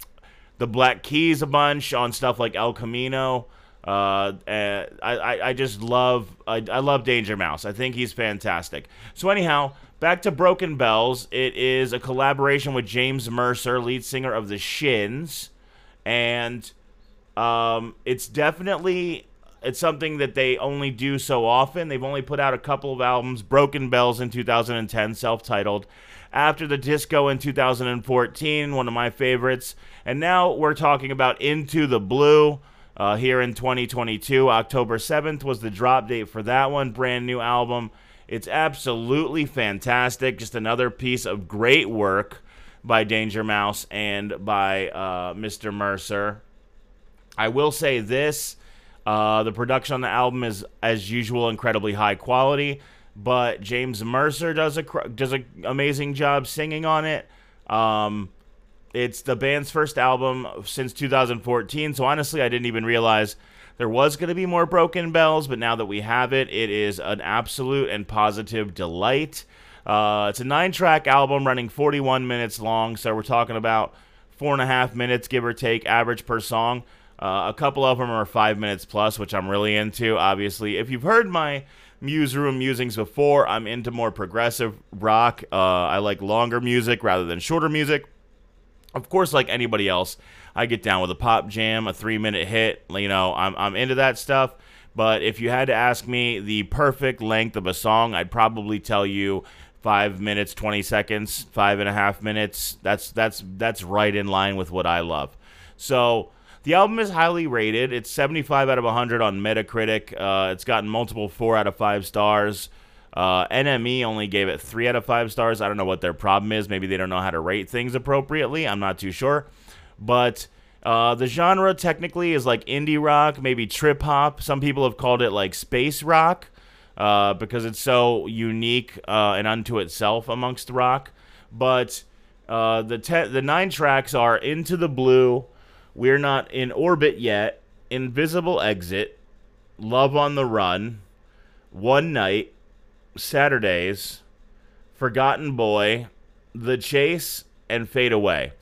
the Black Keys a bunch on stuff like El Camino. Uh, I, I, I just love I, I love Danger Mouse. I think he's fantastic. So anyhow, back to Broken Bells. It is a collaboration with James Mercer, lead singer of the Shins, and um, it's definitely it's something that they only do so often. They've only put out a couple of albums, Broken Bells in 2010, self titled. After the Disco in 2014, one of my favorites. And now we're talking about Into the Blue. uh, here in 2022. October 7th was the drop date for that one. Brand new album. It's absolutely fantastic. Just another piece of great work by Danger Mouse and by uh, Mr. Mercer. I will say this uh, the production on the album is, as usual, incredibly high quality, but James Mercer does a does an amazing job singing on it. Um, it's the band's first album since 2014, so honestly, I didn't even realize there was going to be more Broken Bells, but now that we have it, it is an absolute and positive delight. Uh, it's a nine track album running 41 minutes long, so we're talking about four and a half minutes, give or take, average per song. Uh, a couple of them are five minutes plus, which I'm really into, obviously. If you've heard my MuseRoom musings before, I'm into more progressive rock. Uh, I like longer music rather than shorter music. Of course, like anybody else, I get down with a pop jam, a three minute hit. You know, I'm, I'm into that stuff. But if you had to ask me the perfect length of a song, I'd probably tell you five minutes, 20 seconds, five and a half minutes. That's, that's, that's right in line with what I love. So, the album is highly rated. It's 75 out of 100 on Metacritic. Uh, it's gotten multiple 4 out of 5 stars. Uh, NME only gave it 3 out of 5 stars. I don't know what their problem is. Maybe they don't know how to rate things appropriately. I'm not too sure. But uh, the genre technically is like indie rock, maybe trip hop. Some people have called it like space rock uh, because it's so unique uh, and unto itself amongst rock. But uh, the te- the nine tracks are Into the Blue, We're Not in Orbit Yet, Invisible Exit, Love on the Run, One Night, Saturdays, Forgotten Boy, The Chase, and Fade Away.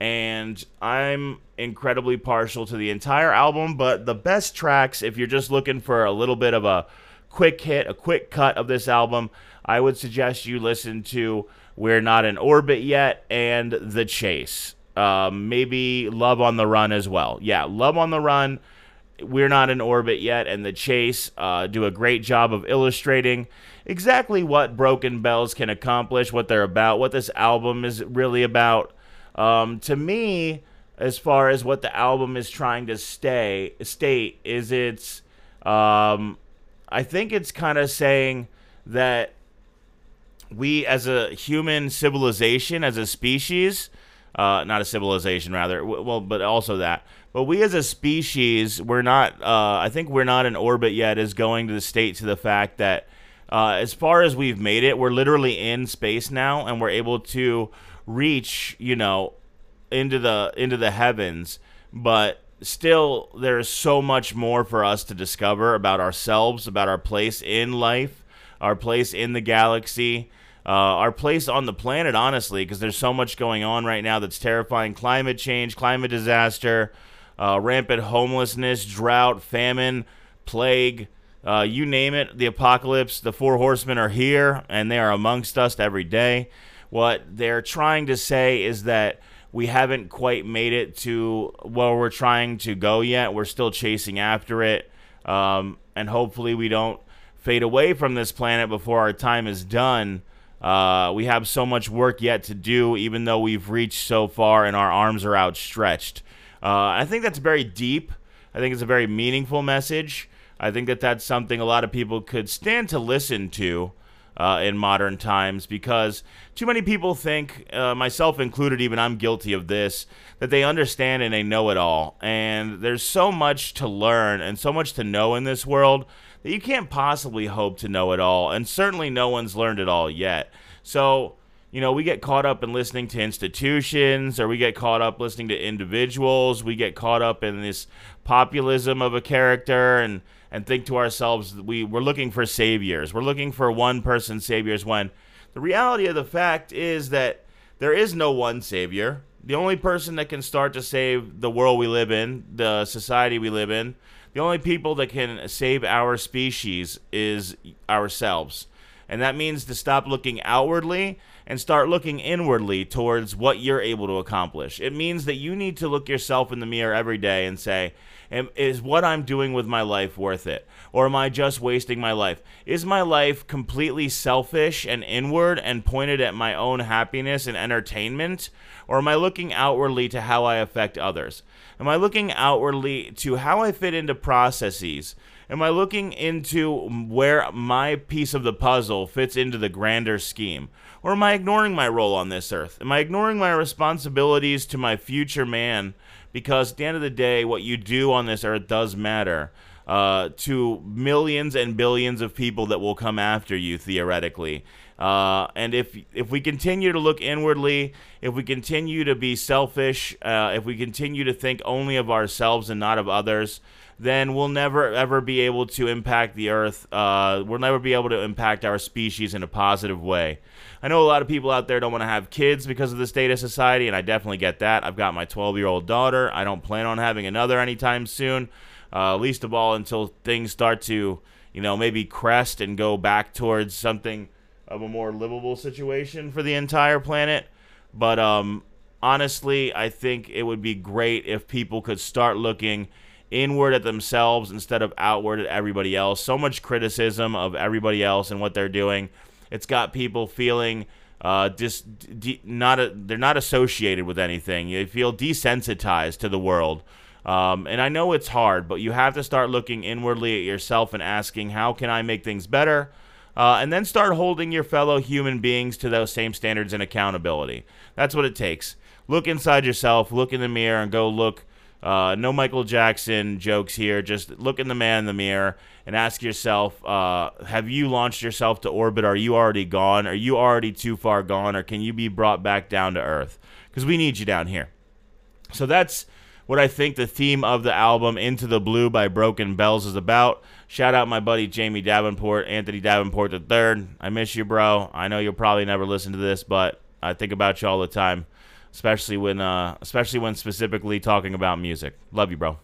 And I'm incredibly partial to the entire album, but the best tracks, if you're just looking for a little bit of a quick hit, a quick cut of this album, I would suggest you listen to We're Not in Orbit Yet and The Chase. Um, maybe Love on the Run as well. Yeah, Love on the Run, We're Not in Orbit Yet, and The Chase uh, do a great job of illustrating exactly what Broken Bells can accomplish, what they're about, what this album is really about. Um, to me, as far as what the album is trying to stay state, is it's, um, I think it's kind of saying that we as a human civilization, as a species, uh, not a civilization rather, well, but also that. But we as a species, we're not. Uh, I think we're not in orbit yet. Is going to the state to the fact that uh, as far as we've made it, we're literally in space now, and we're able to reach, you know, into the into the heavens. But still, there's so much more for us to discover about ourselves, about our place in life, our place in the galaxy. Uh, our place on the planet, honestly, because there's so much going on right now that's terrifying climate change, climate disaster, uh, rampant homelessness, drought, famine, plague, uh, you name it, the apocalypse, the four horsemen are here and they are amongst us every day. What they're trying to say is that we haven't quite made it to where we're trying to go yet. We're still chasing after it. Um, and hopefully we don't fade away from this planet before our time is done. Uh, we have so much work yet to do, even though we've reached so far and our arms are outstretched. Uh, I think that's very deep. I think it's a very meaningful message. I think that that's something a lot of people could stand to listen to uh, in modern times because too many people think, uh, myself included, even I'm guilty of this, that they understand and they know it all. And there's so much to learn and so much to know in this world that you can't possibly hope to know it all. And certainly no one's learned it all yet. So, you know, we get caught up in listening to institutions or we get caught up listening to individuals. We get caught up in this populism of a character and and think to ourselves we we're looking for saviors. We're looking for one person saviors when the reality of the fact is that there is no one savior. The only person that can start to save the world we live in, the society we live in, the only people that can save our species is ourselves. And that means to stop looking outwardly and start looking inwardly towards what you're able to accomplish. It means that you need to look yourself in the mirror every day and say, is what I'm doing with my life worth it? Or am I just wasting my life? Is my life completely selfish and inward and pointed at my own happiness and entertainment? Or am I looking outwardly to how I affect others? Am I looking outwardly to how I fit into processes? Am I looking into where my piece of the puzzle fits into the grander scheme? Or am I ignoring my role on this earth? Am I ignoring my responsibilities to my future man? Because at the end of the day, what you do on this earth does matter. Uh, to millions and billions of people that will come after you theoretically. Uh, and if if we continue to look inwardly, if we continue to be selfish, uh, if we continue to think only of ourselves and not of others, then we'll never ever be able to impact the earth. Uh, we'll never be able to impact our species in a positive way. I know a lot of people out there don't want to have kids because of the state of society, and I definitely get that. I've got my 12 year old daughter. I don't plan on having another anytime soon, uh, least of all until things start to, you know, maybe crest and go back towards something of a more livable situation for the entire planet. But um, honestly, I think it would be great if people could start looking inward at themselves instead of outward at everybody else. So much criticism of everybody else and what they're doing. It's got people feeling uh, just de- not a, they're not associated with anything. They feel desensitized to the world. Um, and I know it's hard, but you have to start looking inwardly at yourself and asking, how can I make things better? Uh, and then start holding your fellow human beings to those same standards and accountability. That's what it takes. Look inside yourself, look in the mirror, and go look uh, no Michael Jackson jokes here. Just look in the man in the mirror and ask yourself uh, Have you launched yourself to orbit? Are you already gone? Are you already too far gone? Or can you be brought back down to Earth? Because we need you down here. So that's what I think the theme of the album Into the Blue by Broken Bells is about. Shout out my buddy Jamie Davenport, Anthony Davenport III. I miss you, bro. I know you'll probably never listen to this, but I think about you all the time especially when uh, especially when specifically talking about music. Love you, bro.